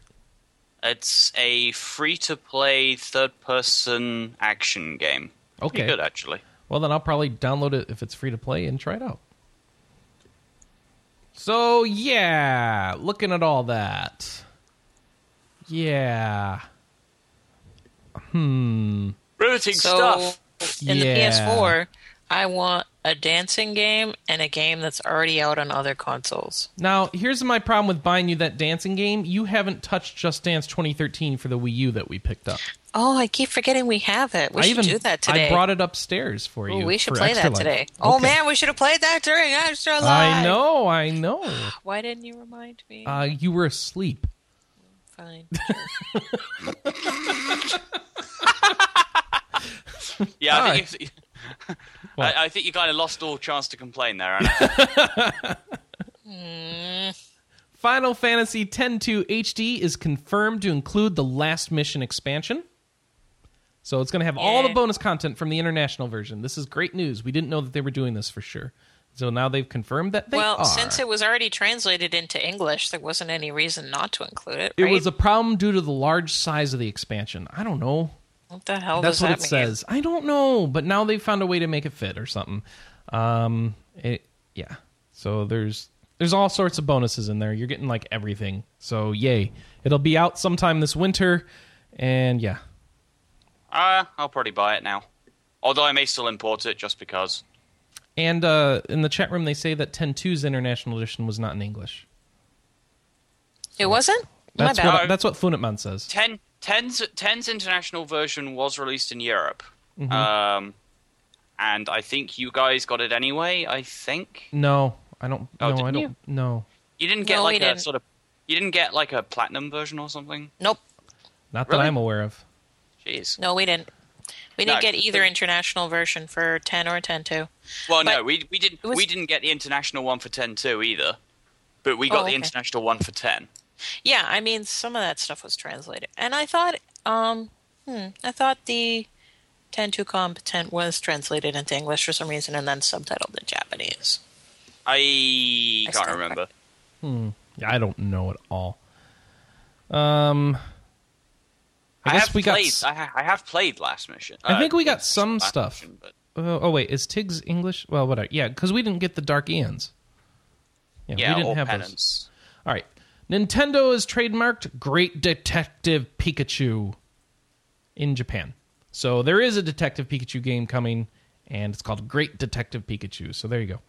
It's a free-to-play third-person action game. Okay. Pretty good, actually. Well, then I'll probably download it if it's free to play and try it out. So, yeah, looking at all that. Yeah. Hmm. Riveting So stuff. in the PS4, I want a dancing game and a game that's already out on other consoles. Now, here's my problem with buying you that dancing game. You haven't touched Just Dance 2013 for the Wii U that we picked up. Oh, I keep forgetting we have it. We I should even do that today. I brought it upstairs for Ooh, you. we should play that Life. today. Oh man, we should have played that during Extra Life. I know, I know. *gasps* Why didn't you remind me? Uh, you were asleep. Fine. *laughs* *laughs* Yeah, *laughs* I think, you, I, I think you kind of lost all chance to complain there, Anna. *laughs* Hmm. Final Fantasy X-2 HD is confirmed to include the last mission expansion. So it's going to have all the bonus content from the international version. This is great news. We didn't know that they were doing this for sure. So now they've confirmed that they well, are. since it was already translated into English, there wasn't any reason not to include it. It right? was a problem due to the large size of the expansion. I don't know. What the hell That's does what that it mean? says. I don't know, but now they found a way to make it fit or something. Um, it, yeah. So there's there's all sorts of bonuses in there. You're getting like everything. So yay! It'll be out sometime this winter, and yeah. uh, I'll probably buy it now. Although I may still import it just because. And uh, in the chat room, they say that 10.2's international edition was not in English. It wasn't. That's My bad. what that's what Funitman says. 10, 10's, 10's international version was released in Europe. Mm-hmm. Um, and I think you guys got it anyway, I think. No, I don't. Oh, no, I didn't don't. you? No, You didn't get No, like a didn't. sort of. You didn't get like a platinum version or something? Nope. not that I'm aware of. Jeez. No, we didn't. We didn't No, get either but- international version for 10 or 10.2. Well, no, we we didn't was- we didn't get the international one for 10 too either. But we got Oh, the international one for 10. Yeah, I mean, some of that stuff was translated. And I thought, um, hmm, I thought the 10.2 competent was translated into English for some reason and then subtitled in Japanese. I I can't stand remember. Yeah, I don't know at all. Um, I, I, guess have we got. played. s- I, ha- I have played Last Mission. I think Uh, we got Last some Mission, stuff. but- Uh, oh wait, is Tig's English? Well, whatever. Yeah, because we didn't get the Dark Aeons. Yeah, yeah, we didn't or have those. Penance. All right. Nintendo has trademarked Great Detective Pikachu in Japan. So there is a Detective Pikachu game coming, and it's called Great Detective Pikachu. So there you go.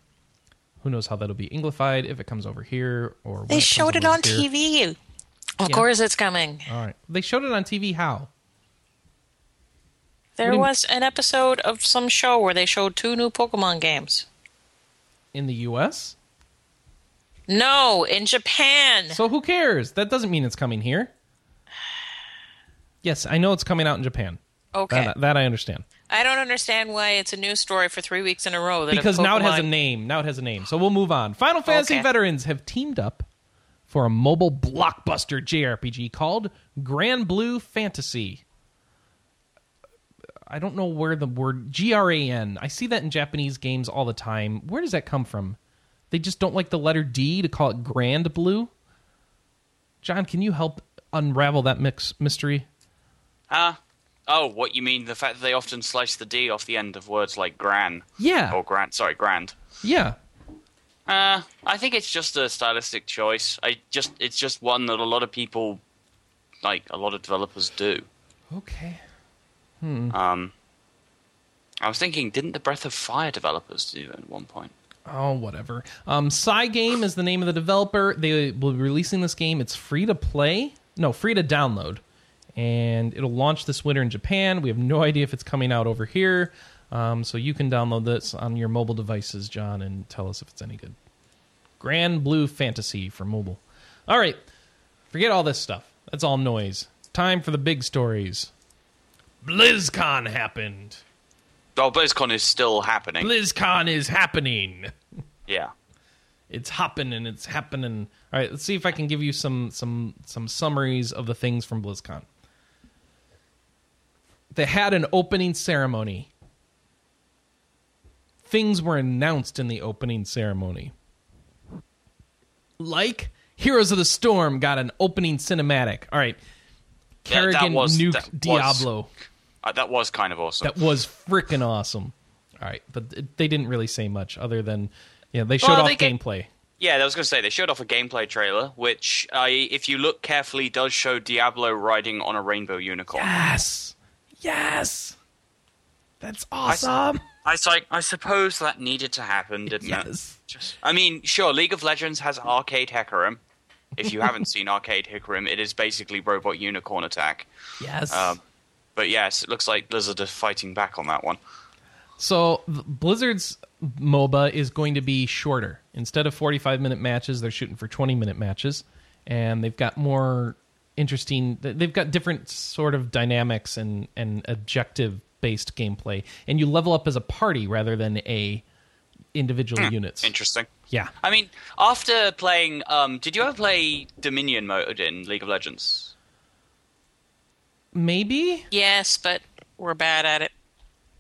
Who knows how that'll be Englified if it comes over here or They comes showed it on here. TV. Of Yeah. course, it's coming. All right. They showed it on TV. How? There was an episode of some show where they showed two new Pokemon games. In the U.S. No, in Japan. So who cares? That doesn't mean it's coming here. Yes, I know it's coming out in Japan. Okay. That, that I understand. I don't understand why it's a news story for three weeks in a row. That a because now it has a name. Now it has a name. So we'll move on. Final Fantasy Okay. veterans have teamed up for a mobile blockbuster JRPG called Grand Blue Fantasy. I don't know where the word G R A N. I see that in Japanese games all the time. Where does that come from? They just don't like the letter D to call it Grand Blue. John, can you help unravel that mix mystery? Ah. oh, what you mean? The fact that they often slice the D off the end of words like gran Yeah, or grant. Sorry, grand. yeah. Uh, I think it's just a stylistic choice. I just it's just one that a lot of people, like a lot of developers, do. Okay. Um, I was thinking, didn't the Breath of Fire developers do it at one point? Oh, whatever. Um, Game is the name of the developer. They will be releasing this game. It's free to play. No, free to download. And it'll launch this winter in Japan. We have no idea if it's coming out over here. Um, so you can download this on your mobile devices, John, and tell us if it's any good. Grand Blue Fantasy for mobile. All right. Forget all this stuff. That's all noise. Time for the big stories. BlizzCon happened. Oh, BlizzCon is still happening. BlizzCon is happening. yeah. it's happening. it's happening. All right, let's see if I can give you some some some summaries of the things from BlizzCon. They had an opening ceremony. Things were announced in the opening ceremony. Like Heroes of the Storm got an opening cinematic. All right. Yeah, Kerrigan was- nuked that was- Diablo. Uh, that was kind of awesome. That was freaking awesome. All right, but it- they didn't really say much other than yeah, they showed Well, off they get- gameplay. Yeah, I was going to say they showed off a gameplay trailer, which, I, if you look carefully, does show Diablo riding on a rainbow unicorn. Yes. Yes. That's I s- awesome. I suppose that needed to happen, didn't it? Yes. I mean, sure, League of Legends has Arcade Hecarim. If you haven't seen *laughs* Arcade Hecarim, it is basically Robot Unicorn Attack. Yes. Um, but yes, it looks like Blizzard are fighting back on that one. so Blizzard's MOBA is going to be shorter. Instead of 45 minute matches, they're shooting for 20 minute matches, and they've got more interesting. They've got different sort of dynamics and and objective based gameplay, and you level up as a party rather than a individual units. Interesting. Yeah. I mean, after playing, um, did you ever play Dominion mode in League of Legends? Maybe. Yes, but we're bad at it.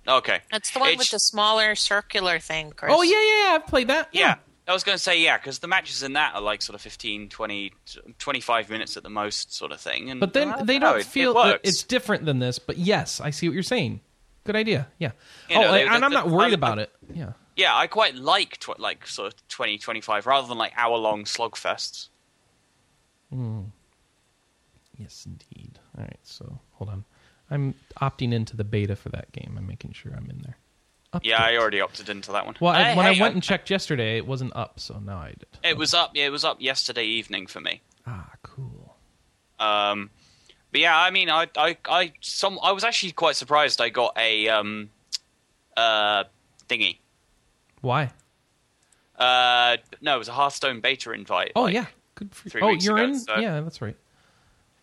Okay, That's the one with the smaller circular thing, Chris. Oh yeah, yeah, yeah. I've played that. Yeah. I was going to say, yeah, because the matches in that are like sort of 15, 20, 25 minutes at the most, sort of thing. And But then I they don't it- feel it that it's different than this. But yes, I see what you're saying. Good idea. Yeah. You oh, know, they- and the- I'm not worried I- about it. Yeah. Yeah, I quite like tw- like sort of 20, 25, rather than like hour long slugfests. Hmm. Yes, indeed. All right. So hold on. I'm opting into the beta for that game. I'm making sure I'm in there. Update. Yeah, I already opted into that one. Well, I, Hey, when I hey, went and checked yesterday, it wasn't up, so now I did. it was up. Yeah, it was up yesterday evening for me. Ah, cool. Um, but yeah, I mean, I, I, I, some, I was actually quite surprised. I got a um, uh, thingy. Why? Uh, no, it was a Hearthstone beta invite. Oh like, yeah. Good for three Oh, weeks you're ago, in. so- Yeah, that's right.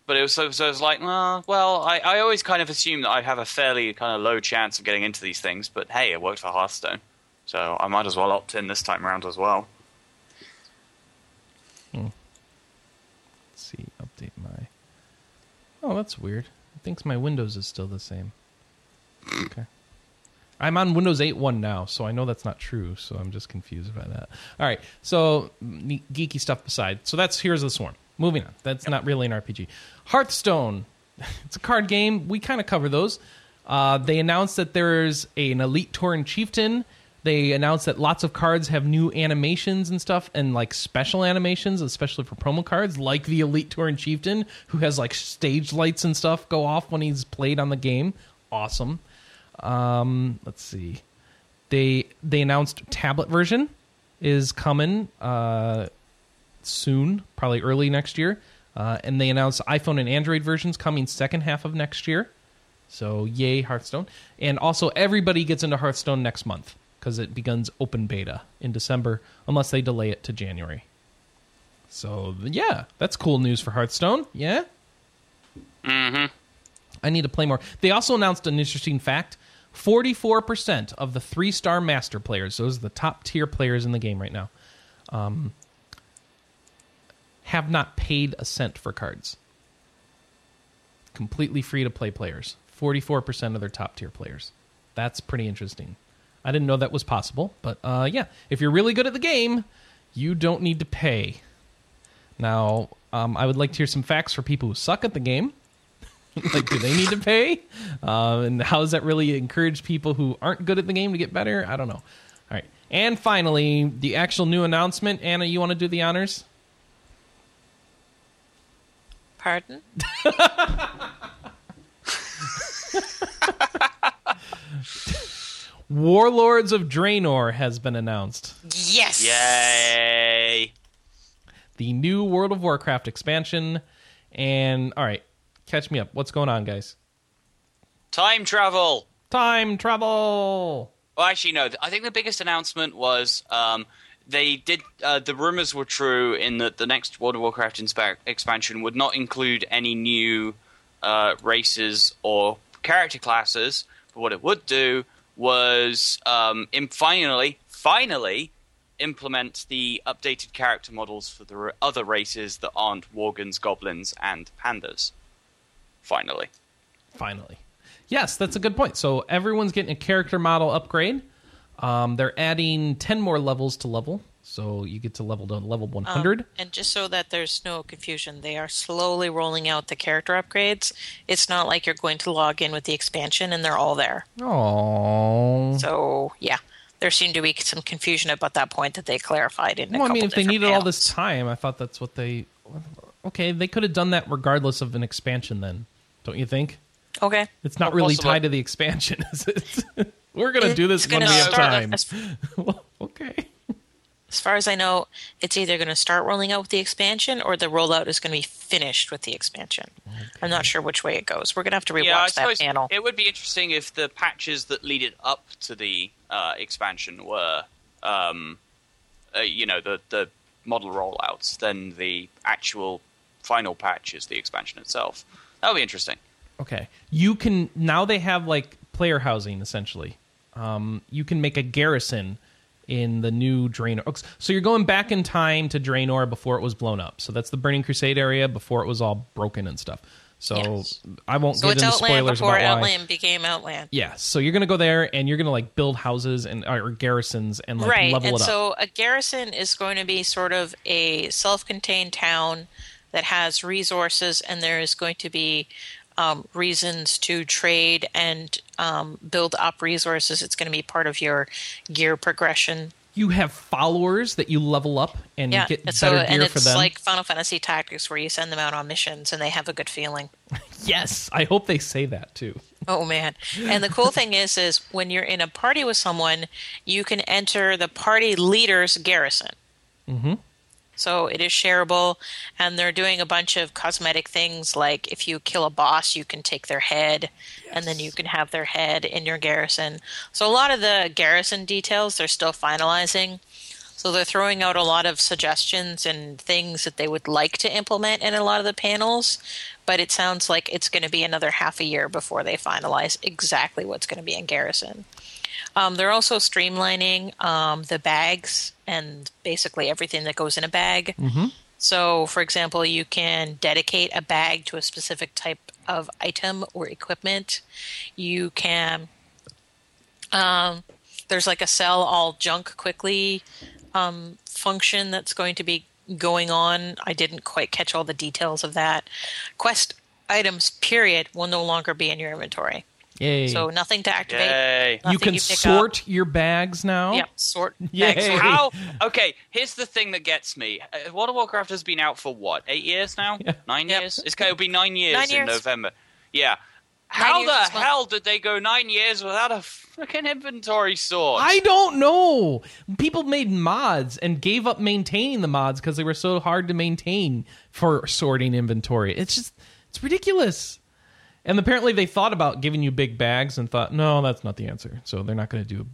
But it was so, so it was like, uh, well, I, I always kind of assume that I'd have a fairly kind of low chance of getting into these things. But hey, it worked for Hearthstone, so I might as well opt in this time around as well. Let's see. Update my. Oh, that's weird. It thinks my Windows is still the same. Okay. I'm on Windows 8.1 now, so I know that's not true. So I'm just confused by that. All right. So geeky stuff aside, so that's here's the swarm. Moving on. That's not really an RPG. Hearthstone. *laughs* It's a card game. We kind of cover those. Uh, they announced that there's an Elite Tauren Chieftain. They announced that lots of cards have new animations and stuff, and like special animations, especially for promo cards, like the Elite Tauren Chieftain, who has like stage lights and stuff go off when he's played on the game. Awesome. Um, let's see. They they announced tablet version is coming uh, soon, probably early next year. Uh, and they announced iPhone and Android versions coming second half of next year. So yay Hearthstone, and also everybody gets into Hearthstone next month because it begins open beta in December, unless they delay it to January. So yeah, that's cool news for Hearthstone. Yeah. Mm-hmm. I need to play more. They also announced an interesting fact. 44% of the three star master players, those are the top tier players in the game right now, um, have not paid a cent for cards. Completely free to play players. 44% of their top tier players. That's pretty interesting. I didn't know that was possible, but uh, yeah, if you're really good at the game, you don't need to pay. Now, um, I would like to hear some facts for people who suck at the game. *laughs* like, do they need to pay? Uh, and how does that really encourage people who aren't good at the game to get better? I don't know. All right. And finally, the actual new announcement. Anna, you want to do the honors? Pardon? *laughs* Warlords of Draenor has been announced. Yes. Yay! The new World of Warcraft expansion. And, all right, catch me up. What's going on, guys? Time travel. Time travel! Well, actually, no. I think the biggest announcement was um, they did. Uh, the rumors were true in that the next World of Warcraft expansion would not include any new uh, races or character classes. But what it would do was um, finally, finally implement the updated character models for the other races that aren't Worgens, Goblins, and Pandas. Finally. Finally. Yes, that's a good point. So everyone's getting a character model upgrade. Um, they're adding 10 more levels to level. So you get to level to level 100. Um, and just so that there's no confusion, they are slowly rolling out the character upgrades. It's not like you're going to log in with the expansion and they're all there. Oh. So yeah, there seemed to be some confusion about that point that they clarified in. Well, I mean, if they needed all this time, I thought that's what they. Okay, they could have done that regardless of an expansion, then, don't you think? Okay. It's not Well, really tied to the expansion, *laughs* is it? *laughs* We're going to do this It's when we gonna have time. As, *laughs* Well, okay. as far as I know, it's either going to start rolling out with the expansion or the rollout is going to be finished with the expansion. I'm not sure which way it goes. We're going to have to rewatch yeah, that panel. it would be interesting if the patches that lead it up to the uh, expansion were, um, uh, you know, the the model rollouts, then the actual final patch is the expansion itself. That would be interesting. Okay. You can now they have like player housing essentially. Um, you can make a garrison in the new Draenor. So you're going back in time to Draenor before it was blown up. So that's the Burning Crusade area before it was all broken and stuff. So Yes. I won't so get it's into Outland spoilers before about why. Outland became Outland. Yeah, so you're gonna go there and you're gonna like build houses and or garrisons and like right. level And it up. so a garrison is going to be sort of a self contained town that has resources, and there is going to be um, reasons to trade and um, build up resources. It's going to be part of your gear progression. you have followers that you level up and Yeah. get better so, gear and for it's them. like Final Fantasy Tactics, where you send them out on missions and they have a good feeling. *laughs* yes, I hope they say that too. Oh man! And the cool thing is, is when you're in a party with someone, you can enter the party leader's garrison. Mm-hmm. So it is shareable, and they're doing a bunch of cosmetic things like if you kill a boss, you can take their head, and then you can have their head in your garrison. So a lot of the garrison details they're still finalizing. So they're throwing out a lot of suggestions and things that they would like to implement in a lot of the panels, but it sounds like it's going to be another half a year before they finalize exactly what's going to be in garrison. Um, they're also streamlining um, the bags and basically everything that goes in a bag. So, for example, you can dedicate a bag to a specific type of item or equipment. You can. Um, there's like a sell all junk quickly um, function that's going to be going on. I didn't quite catch all the details of that. Quest items, period, will no longer be in your inventory. Yay. So nothing to activate. Yay. nothing you can pick sort your bags now. Up. Yep, sort. *laughs* Yay. bag. How? Okay, here's the thing that gets me. Uh, World of Warcraft has been out for what? Eight years now? Yeah. Nine Yep. years? It's going to be nine years Nine in years. November. Yeah. How the hell did they go nine years without a freaking inventory sort? I don't know. People made mods and gave up maintaining the mods because they were so hard to maintain for sorting inventory. It's just it's ridiculous. And apparently they thought about giving you big bags and thought, no, that's not the answer. So they're not going to do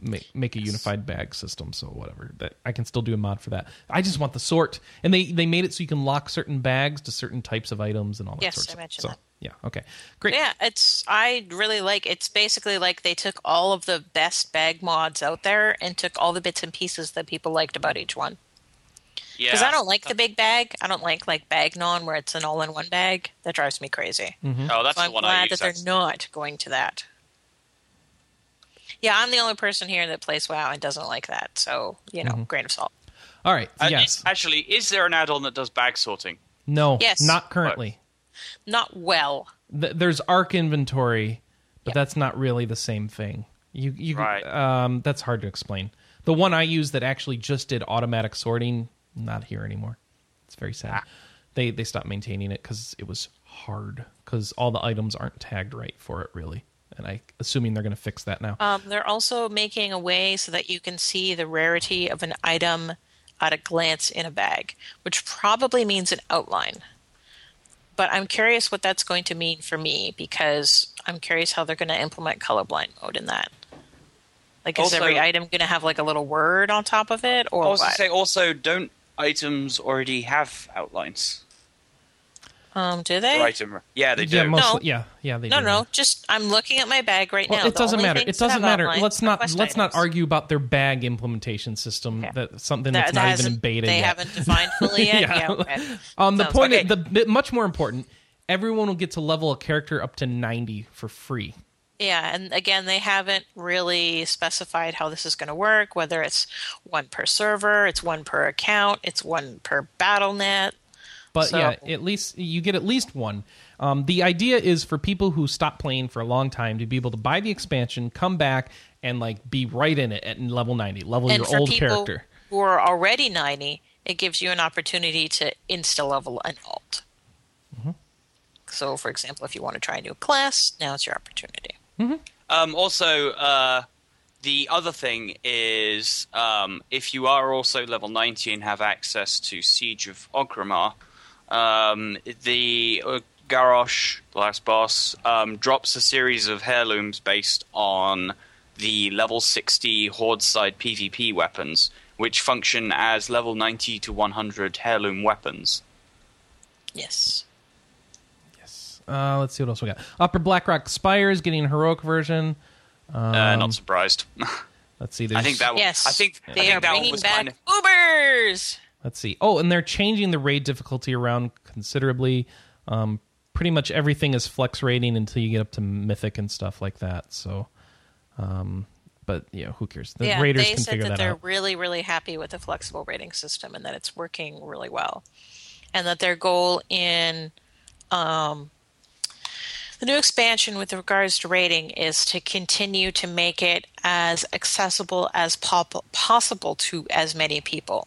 make, make a unified bag system. So whatever, that I can still do a mod for that. I just want the sort, and they they made it so you can lock certain bags to certain types of items and all that Yes, sorts I of mentioned so, that. Yeah. Okay. Great. Yeah, it's I really like it's basically like they took all of the best bag mods out there and took all the bits and pieces that people liked about each one. Yeah. Because I don't like the big bag. I don't like like Bagnon where it's an all-in-one bag. That drives me crazy. Oh, that's So the I'm one I glad use. that they're not going to that. Yeah, I'm the only person here that plays WoW and doesn't like that. So you Mm-hmm. know, grain of salt. All right. Uh, yes. Actually, is there an add-on that does bag sorting? no. Yes. Not currently. Not well. th- there's ArkInventory, but Yep. that's not really the same thing. You you Right. um that's hard to explain. The one I use that actually just did automatic sorting, not here anymore. It's very sad. They they stopped maintaining it cuz it was hard cuz all the items aren't tagged right for it really. And I assuming they're going to fix that now. Um, they're also making a way so that you can see the rarity of an item at a glance in a bag, which probably means an outline. But I'm curious what that's going to mean for me because I'm curious how they're going to implement colorblind mode in that. Like, is Also- every item going to have like a little word on top of it, or I was to what? say, also, don't items already have outlines? um, do they? For item, yeah, they do. yeah, most, No. yeah, yeah, they No, do. no. Just I'm looking at my bag right Well, now. it The doesn't matter. It doesn't matter. Let's not let's not argue about their bag implementation system. Okay. That something That- that's that not even in beta They yet. haven't defined fully yet. *laughs* yeah. okay. Um, the Sounds point, okay. the much more important, everyone will get to level a character up to ninety for free. Yeah, and again, they haven't really specified how this is going to work. Whether it's one per server, it's one per account, it's one per BattleNet. But So- yeah, at least you get at least one. Um, the idea is for people who stop playing for a long time to be able to buy the expansion, come back, and like be right in it at level ninety, level and your for old people character. who are already ninety, it gives you an opportunity to insta level an alt. Mm-hmm. So, for example, if you want to try a new class, now it's your opportunity. Um, also, uh, the other thing is um, if you are also level 90 and have access to Siege of Orgrimmar, um, the uh, Garrosh, the last boss, um, drops a series of heirlooms based on the level 60 Horde side PvP weapons, which function as level 90 to 100 heirloom weapons. Yes. Yes. Uh, let's see what else we got. Upper Blackrock Spires getting a heroic version. uh, Um, not surprised. *laughs* Let's see. I think that one- Yes. I think I they think are that bringing back kind of Ubers. Let's see. Oh, and they're changing the raid difficulty around considerably. Um, pretty much everything is flex raiding until you get up to mythic and stuff like that. So, um, but yeah, who cares? The yeah, raiders they can said figure that, that, they're out. really, really happy with the flexible rating system and that it's working really well. And that their goal in um, the new expansion with regards to rating is to continue to make it as accessible as pop- possible to as many people.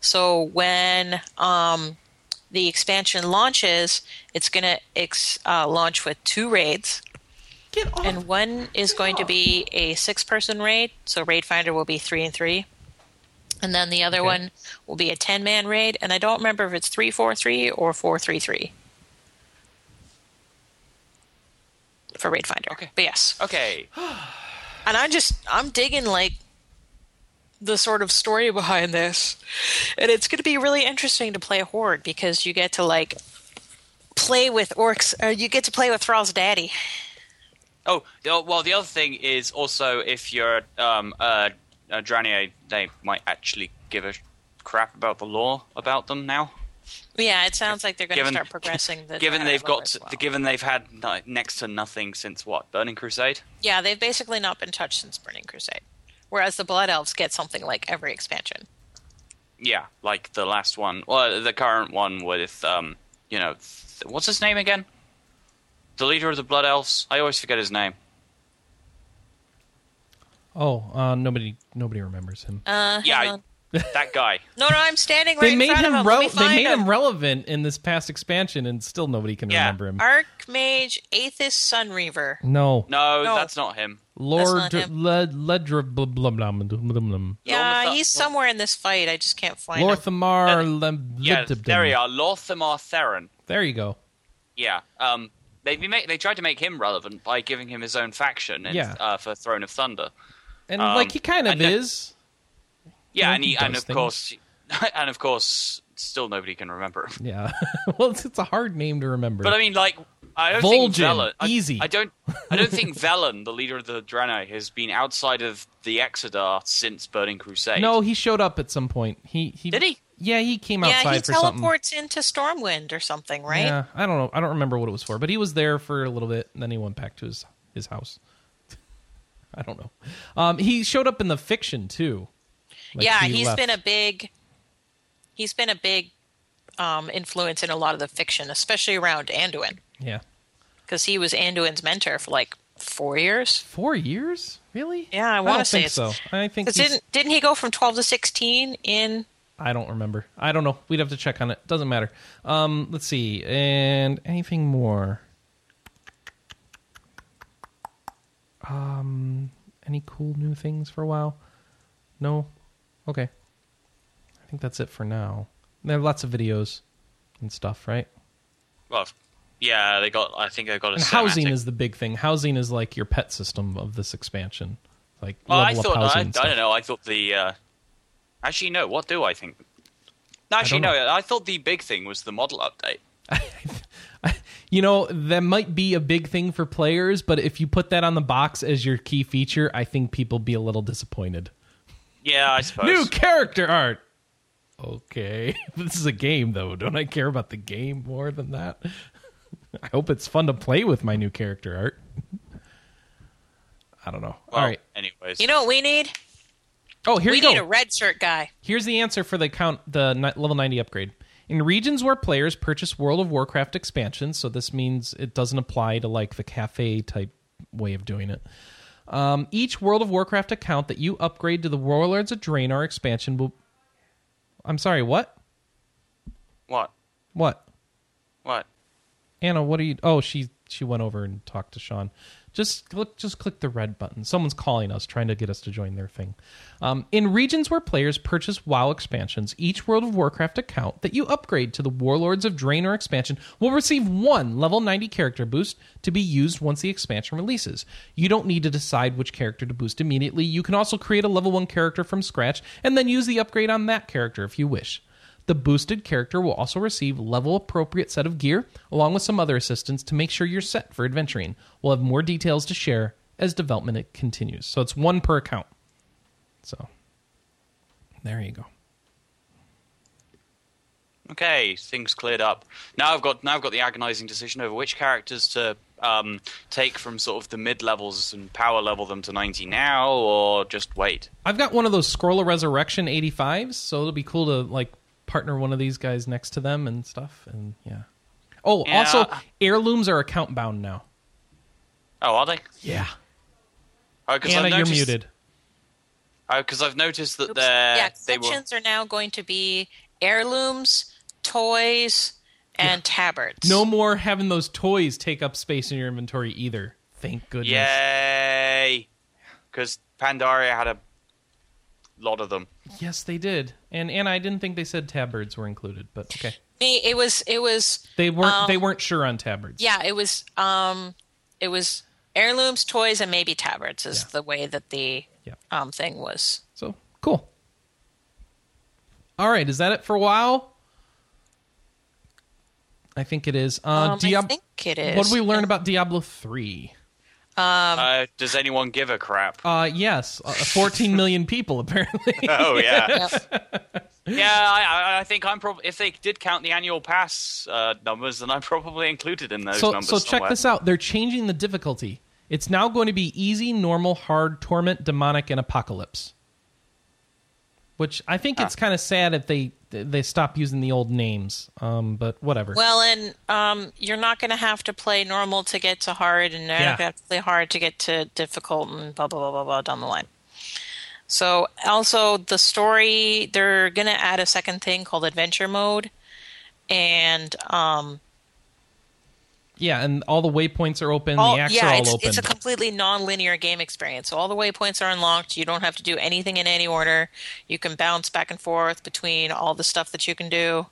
So when um, the expansion launches, it's going to ex- uh, launch with two raids. And one is going to be a six person raid, so Raid Finder will be three and three. And then the other Okay. one will be a 10 man raid, and I don't remember if it's 343 or 433 for Raid Finder. Okay. But yes. okay. *sighs* And I'm just, I'm digging like the sort of story behind this. And it's going to be really interesting to play a Horde because you get to like play with orcs, or you get to play with Thrall's daddy. Oh, well, the other thing is also if you're um, uh, a Draenei, they might actually give a crap about the law about them now. Yeah, it sounds like they're going to start progressing the. *laughs* given they've got, as well. given they've had no, next to nothing since what Burning Crusade. Yeah, they've basically not been touched since Burning Crusade, whereas the Blood Elves get something like every expansion. Yeah, like the last one, well, the current one with, um, you know, th- what's his name again? The leader of the Blood Elves. I always forget his name. Oh, uh, nobody nobody remembers him. Uh, Yeah, hang I- on. That guy. *laughs* no, no, I'm standing right they in made front him, of him. rel- Let me they find made him. him. relevant in this past expansion, and still nobody can Yeah. remember him. Archmage Aethas Sunreaver. no, No, No. that's not him. Lord not. Led Ledra blah blah blah blah blah blah. Yeah, he's somewhere in this fight. I just can't find him. Lor'themar. Yeah, there we are. Lor'themar Theron. There you go. Yeah. Um, they make, they tried to make him relevant by giving him his own faction in, Yeah. uh, for Throne of Thunder. And Um, like he kind of and then- is. Yeah, Yeah, and he he, and of things. course, *laughs* and of course, still nobody can remember him. Yeah. *laughs* well, it's, it's a hard name to remember. But I mean, like, I don't Vol'jin, think Velen. I, easy. I don't. I don't think *laughs* Velen, the leader of the Draenei, has been outside of the Exodar since Burning Crusade. no, he showed up at some point. He, he Did he? Yeah, he came yeah, outside he for something. teleports into Stormwind or something, right? Yeah, I don't know. I don't remember what it was for, but he was there for a little bit, and then he went back to his his house. I don't know. Um, he showed up in the fiction too. Like, yeah, he he's left. been a big he's been a big um, influence in a lot of the fiction, especially around Anduin, yeah because he was Anduin's mentor for like four years. four years. Really? Yeah, I I wanna say so. I think didn't didn't he go from twelve to sixteen in? I don't remember. I don't know. We'd have to check on it. Doesn't matter. Um, let's see. And anything more? Um, any cool new things for a while? No. Okay. I think that's it for now. There are lots of videos and stuff, right? Well, yeah, they got. I think they got a And housing cinematic. is the big thing. Housing is like your pet system of this expansion. Like Well, I thought. I. I don't know. I thought the. Uh, actually, no. What do I think? No, actually, don't no. I thought the big thing was the model update. *laughs* You know, that might be a big thing for players, but if you put that on the box as your key feature, I think people be a little disappointed. Yeah, I suppose. New character art. Okay. *laughs* This is a game though. Don't I care about the game more than that? *laughs* I hope it's fun to play with my new character art. *laughs* I don't know. Well, All right. Anyways, You know what we need? Oh, here we you go. need a red shirt guy. Here's the answer for the count the ni- level 90 upgrade. In regions where players purchase World of Warcraft expansions, so this means it doesn't apply to like the cafe type way of doing it. Um, each World of Warcraft account that you upgrade to the Warlords of Draenor expansion will. I'm sorry, what? what? What? What? Anna, what are you? Oh, she she went over and talked to Sean. Just click, just click the red button. Someone's calling us, trying to get us to join their thing. Um, in regions where players purchase WoW expansions, each World of Warcraft account that you upgrade to the Warlords of Draenor expansion will receive one level 90 character boost to be used once the expansion releases. You don't need to decide which character to boost immediately. You can also create a level 1 character from scratch and then use the upgrade on that character if you wish. The boosted character will also receive level appropriate set of gear, along with some other assistance to make sure you're set for adventuring. We'll have more details to share as development continues. So it's one per account. So there you go. Okay, things cleared up. Now I've got now I've got the agonizing decision over which characters to um, take from sort of the mid levels and power level them to ninety now, or just wait. I've got one of those Scroll of Resurrection 85s, so it'll be cool to like partner one of these guys next to them and stuff. And yeah. Oh, Yeah. also heirlooms are account bound now. Oh, are they? Yeah. Oh, because Anna, I've you're noticed, muted. Oh, because I've noticed that Oops. they're yeah, they were. are now going to be heirlooms, toys, and tabards. No more having those toys take up space in your inventory either. Thank goodness. Yay! Because Pandaria had a lot of them. Yes, they did. And and I didn't think they said tabards were included, but okay. Me, it was it was They weren't. Um, they weren't sure on tabards. yeah, it was um it was heirlooms, toys, and maybe tabards is Yeah. the way that the Yeah. um thing was. So cool. All right, is that it for WoW? I think it is. Uh, Um, I think it is. What did we learn about Diablo three? Uh, does anyone give a crap? Uh, yes, uh, 14 million people apparently. *laughs* oh yeah, *laughs* yeah. I, I- I think I'm probably if they did count the annual pass uh, numbers, then I'm probably included in those so numbers. so check this out. They're changing the difficulty. It's now going to be easy, normal, hard, torment, demonic, and apocalypse. Which I think it's kind of sad if they they stop using the old names. Um, but whatever. Well, and um, you're not going to have to play normal to get to hard, and you're Yeah. not going to have to play hard to get to difficult, and blah blah blah blah blah down the line. So, also the story, they're going to add a second thing called adventure mode, and um, yeah, and all the waypoints are open. all, the acts yeah, are all it's, open. it's a completely non-linear game experience. So all the waypoints are unlocked. You don't have to do anything in any order. You can bounce back and forth between all the stuff that you can do.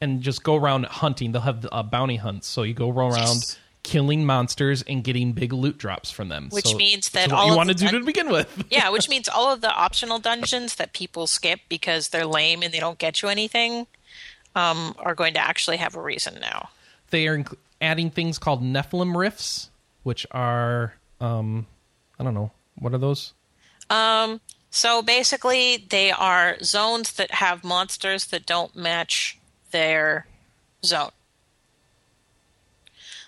and just go around hunting. They'll have uh, bounty hunts, so you go around Yes. killing monsters and getting big loot drops from them. Which So means that what all you want to do dun- to begin with. *laughs* Yeah, which means all of the optional dungeons that people skip because they're lame and they don't get you anything um, are going to actually have a reason now. They are inc- adding things called Nephilim rifts, which are um, I don't know what are those. Um. So basically, they are zones that have monsters that don't match their zone.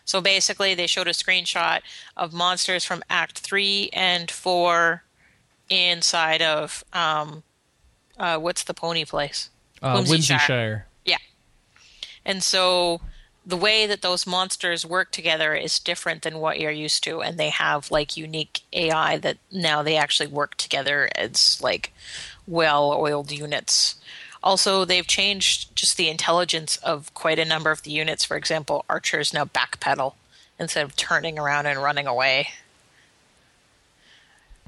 So basically, they showed a screenshot of monsters from Act 3 and 4 inside of, um, uh, what's the pony place? Uh, Whimsyshire. Whimsyshire. Yeah. And so the way that those monsters work together is different than what you're used to and they have like unique AI that now they actually work together as like well-oiled units. Also, they've changed just the intelligence of quite a number of the units. For example, archers now backpedal instead of turning around and running away.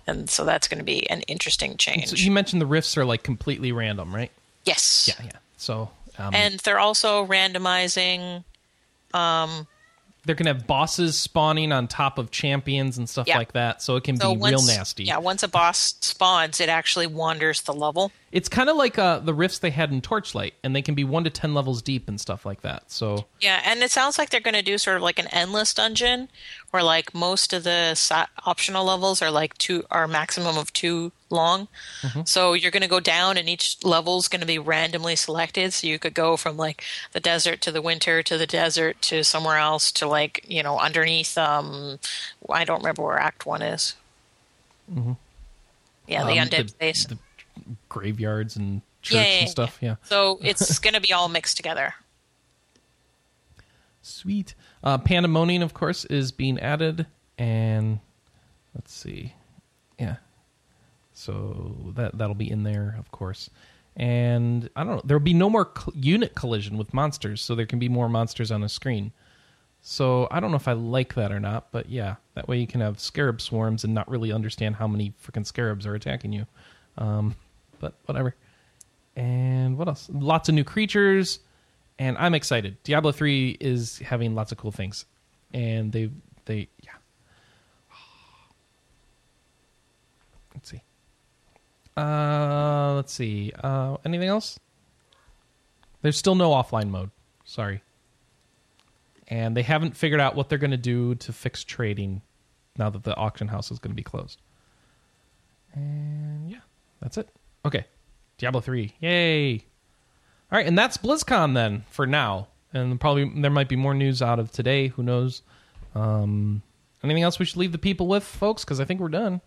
And so that's going to be an interesting change. So you mentioned the rifts are like completely random, right? yes. Yeah, yeah. So um, And they're also randomizing they're gonna have bosses spawning on top of champions and stuff Yeah. like that, so it can So be once, real nasty. Yeah, once a boss spawns, it actually wanders the level. It's kind of like uh, the rifts they had in Torchlight, and they can be one to ten levels deep and stuff like that. So Yeah, and it sounds like they're going to do sort of like an endless dungeon, where like most of the optional levels are like two, are maximum of two long. So you're going to go down, and each level is going to be randomly selected. So you could go from like the desert to the winter to the desert to somewhere else to like you know underneath. Um, I don't remember where Act One is. Mm-hmm. Yeah, the um, undead space. the graveyards and church Yeah, yeah, and stuff. Yeah, So it's *laughs* going to be all mixed together. sweet. Uh, Pandemonium, of course, is being added, and let's see, yeah. So that that'll be in there, of course. And I don't know. There'll be no more unit collision with monsters, so there can be more monsters on the screen. So I don't know if I like that or not, but yeah, that way you can have scarab swarms and not really understand how many freaking scarabs are attacking you. Um, but whatever. And what else? Lots of new creatures, and I'm excited. Diablo three is having lots of cool things, and they they yeah. Let's see. Uh, let's see. Uh, anything else? There's still no offline mode. Sorry. And they haven't figured out what they're going to do to fix trading now that the auction house is going to be closed. And yeah, that's it. Okay. Diablo 3. Yay. All right, and that's BlizzCon then for now. And probably there might be more news out of today. Who knows? Um, anything else we should leave the people with, folks? Because I think we're done.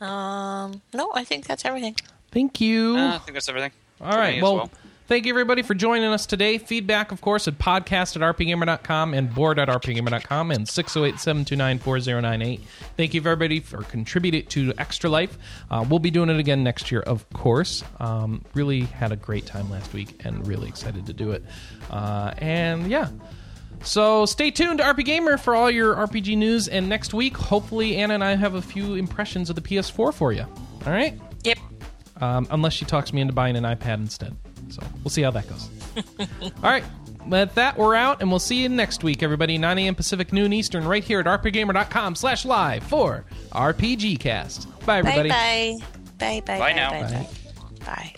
Um, no, I think that's everything. Thank you. Uh, I think that's everything. All right. for right. me as Well, thank you everybody for joining us today. Feedback, of course, at podcast at rpgamer.com and board at rpgamer.com and 608 729 4098. Thank you, everybody, for contributing to Extra Life. Uh, we'll be doing it again next year, of course. Um, really had a great time last week and really excited to do it. Uh, and yeah. So stay tuned to RP Gamer for all your RPG news. And next week, hopefully, Anna and I have a few impressions of the PS4 for you. All right? Yep. um, unless she talks me into buying an iPad instead. So we'll see how that goes. *laughs* All right. With that, we're out, and we'll see you next week, everybody. 9 a.m. Pacific, noon Eastern, right here at rpgamer.com slash live for RPG Cast. Bye, everybody. Bye bye. Bye bye. Bye now. Bye. Bye. bye. bye.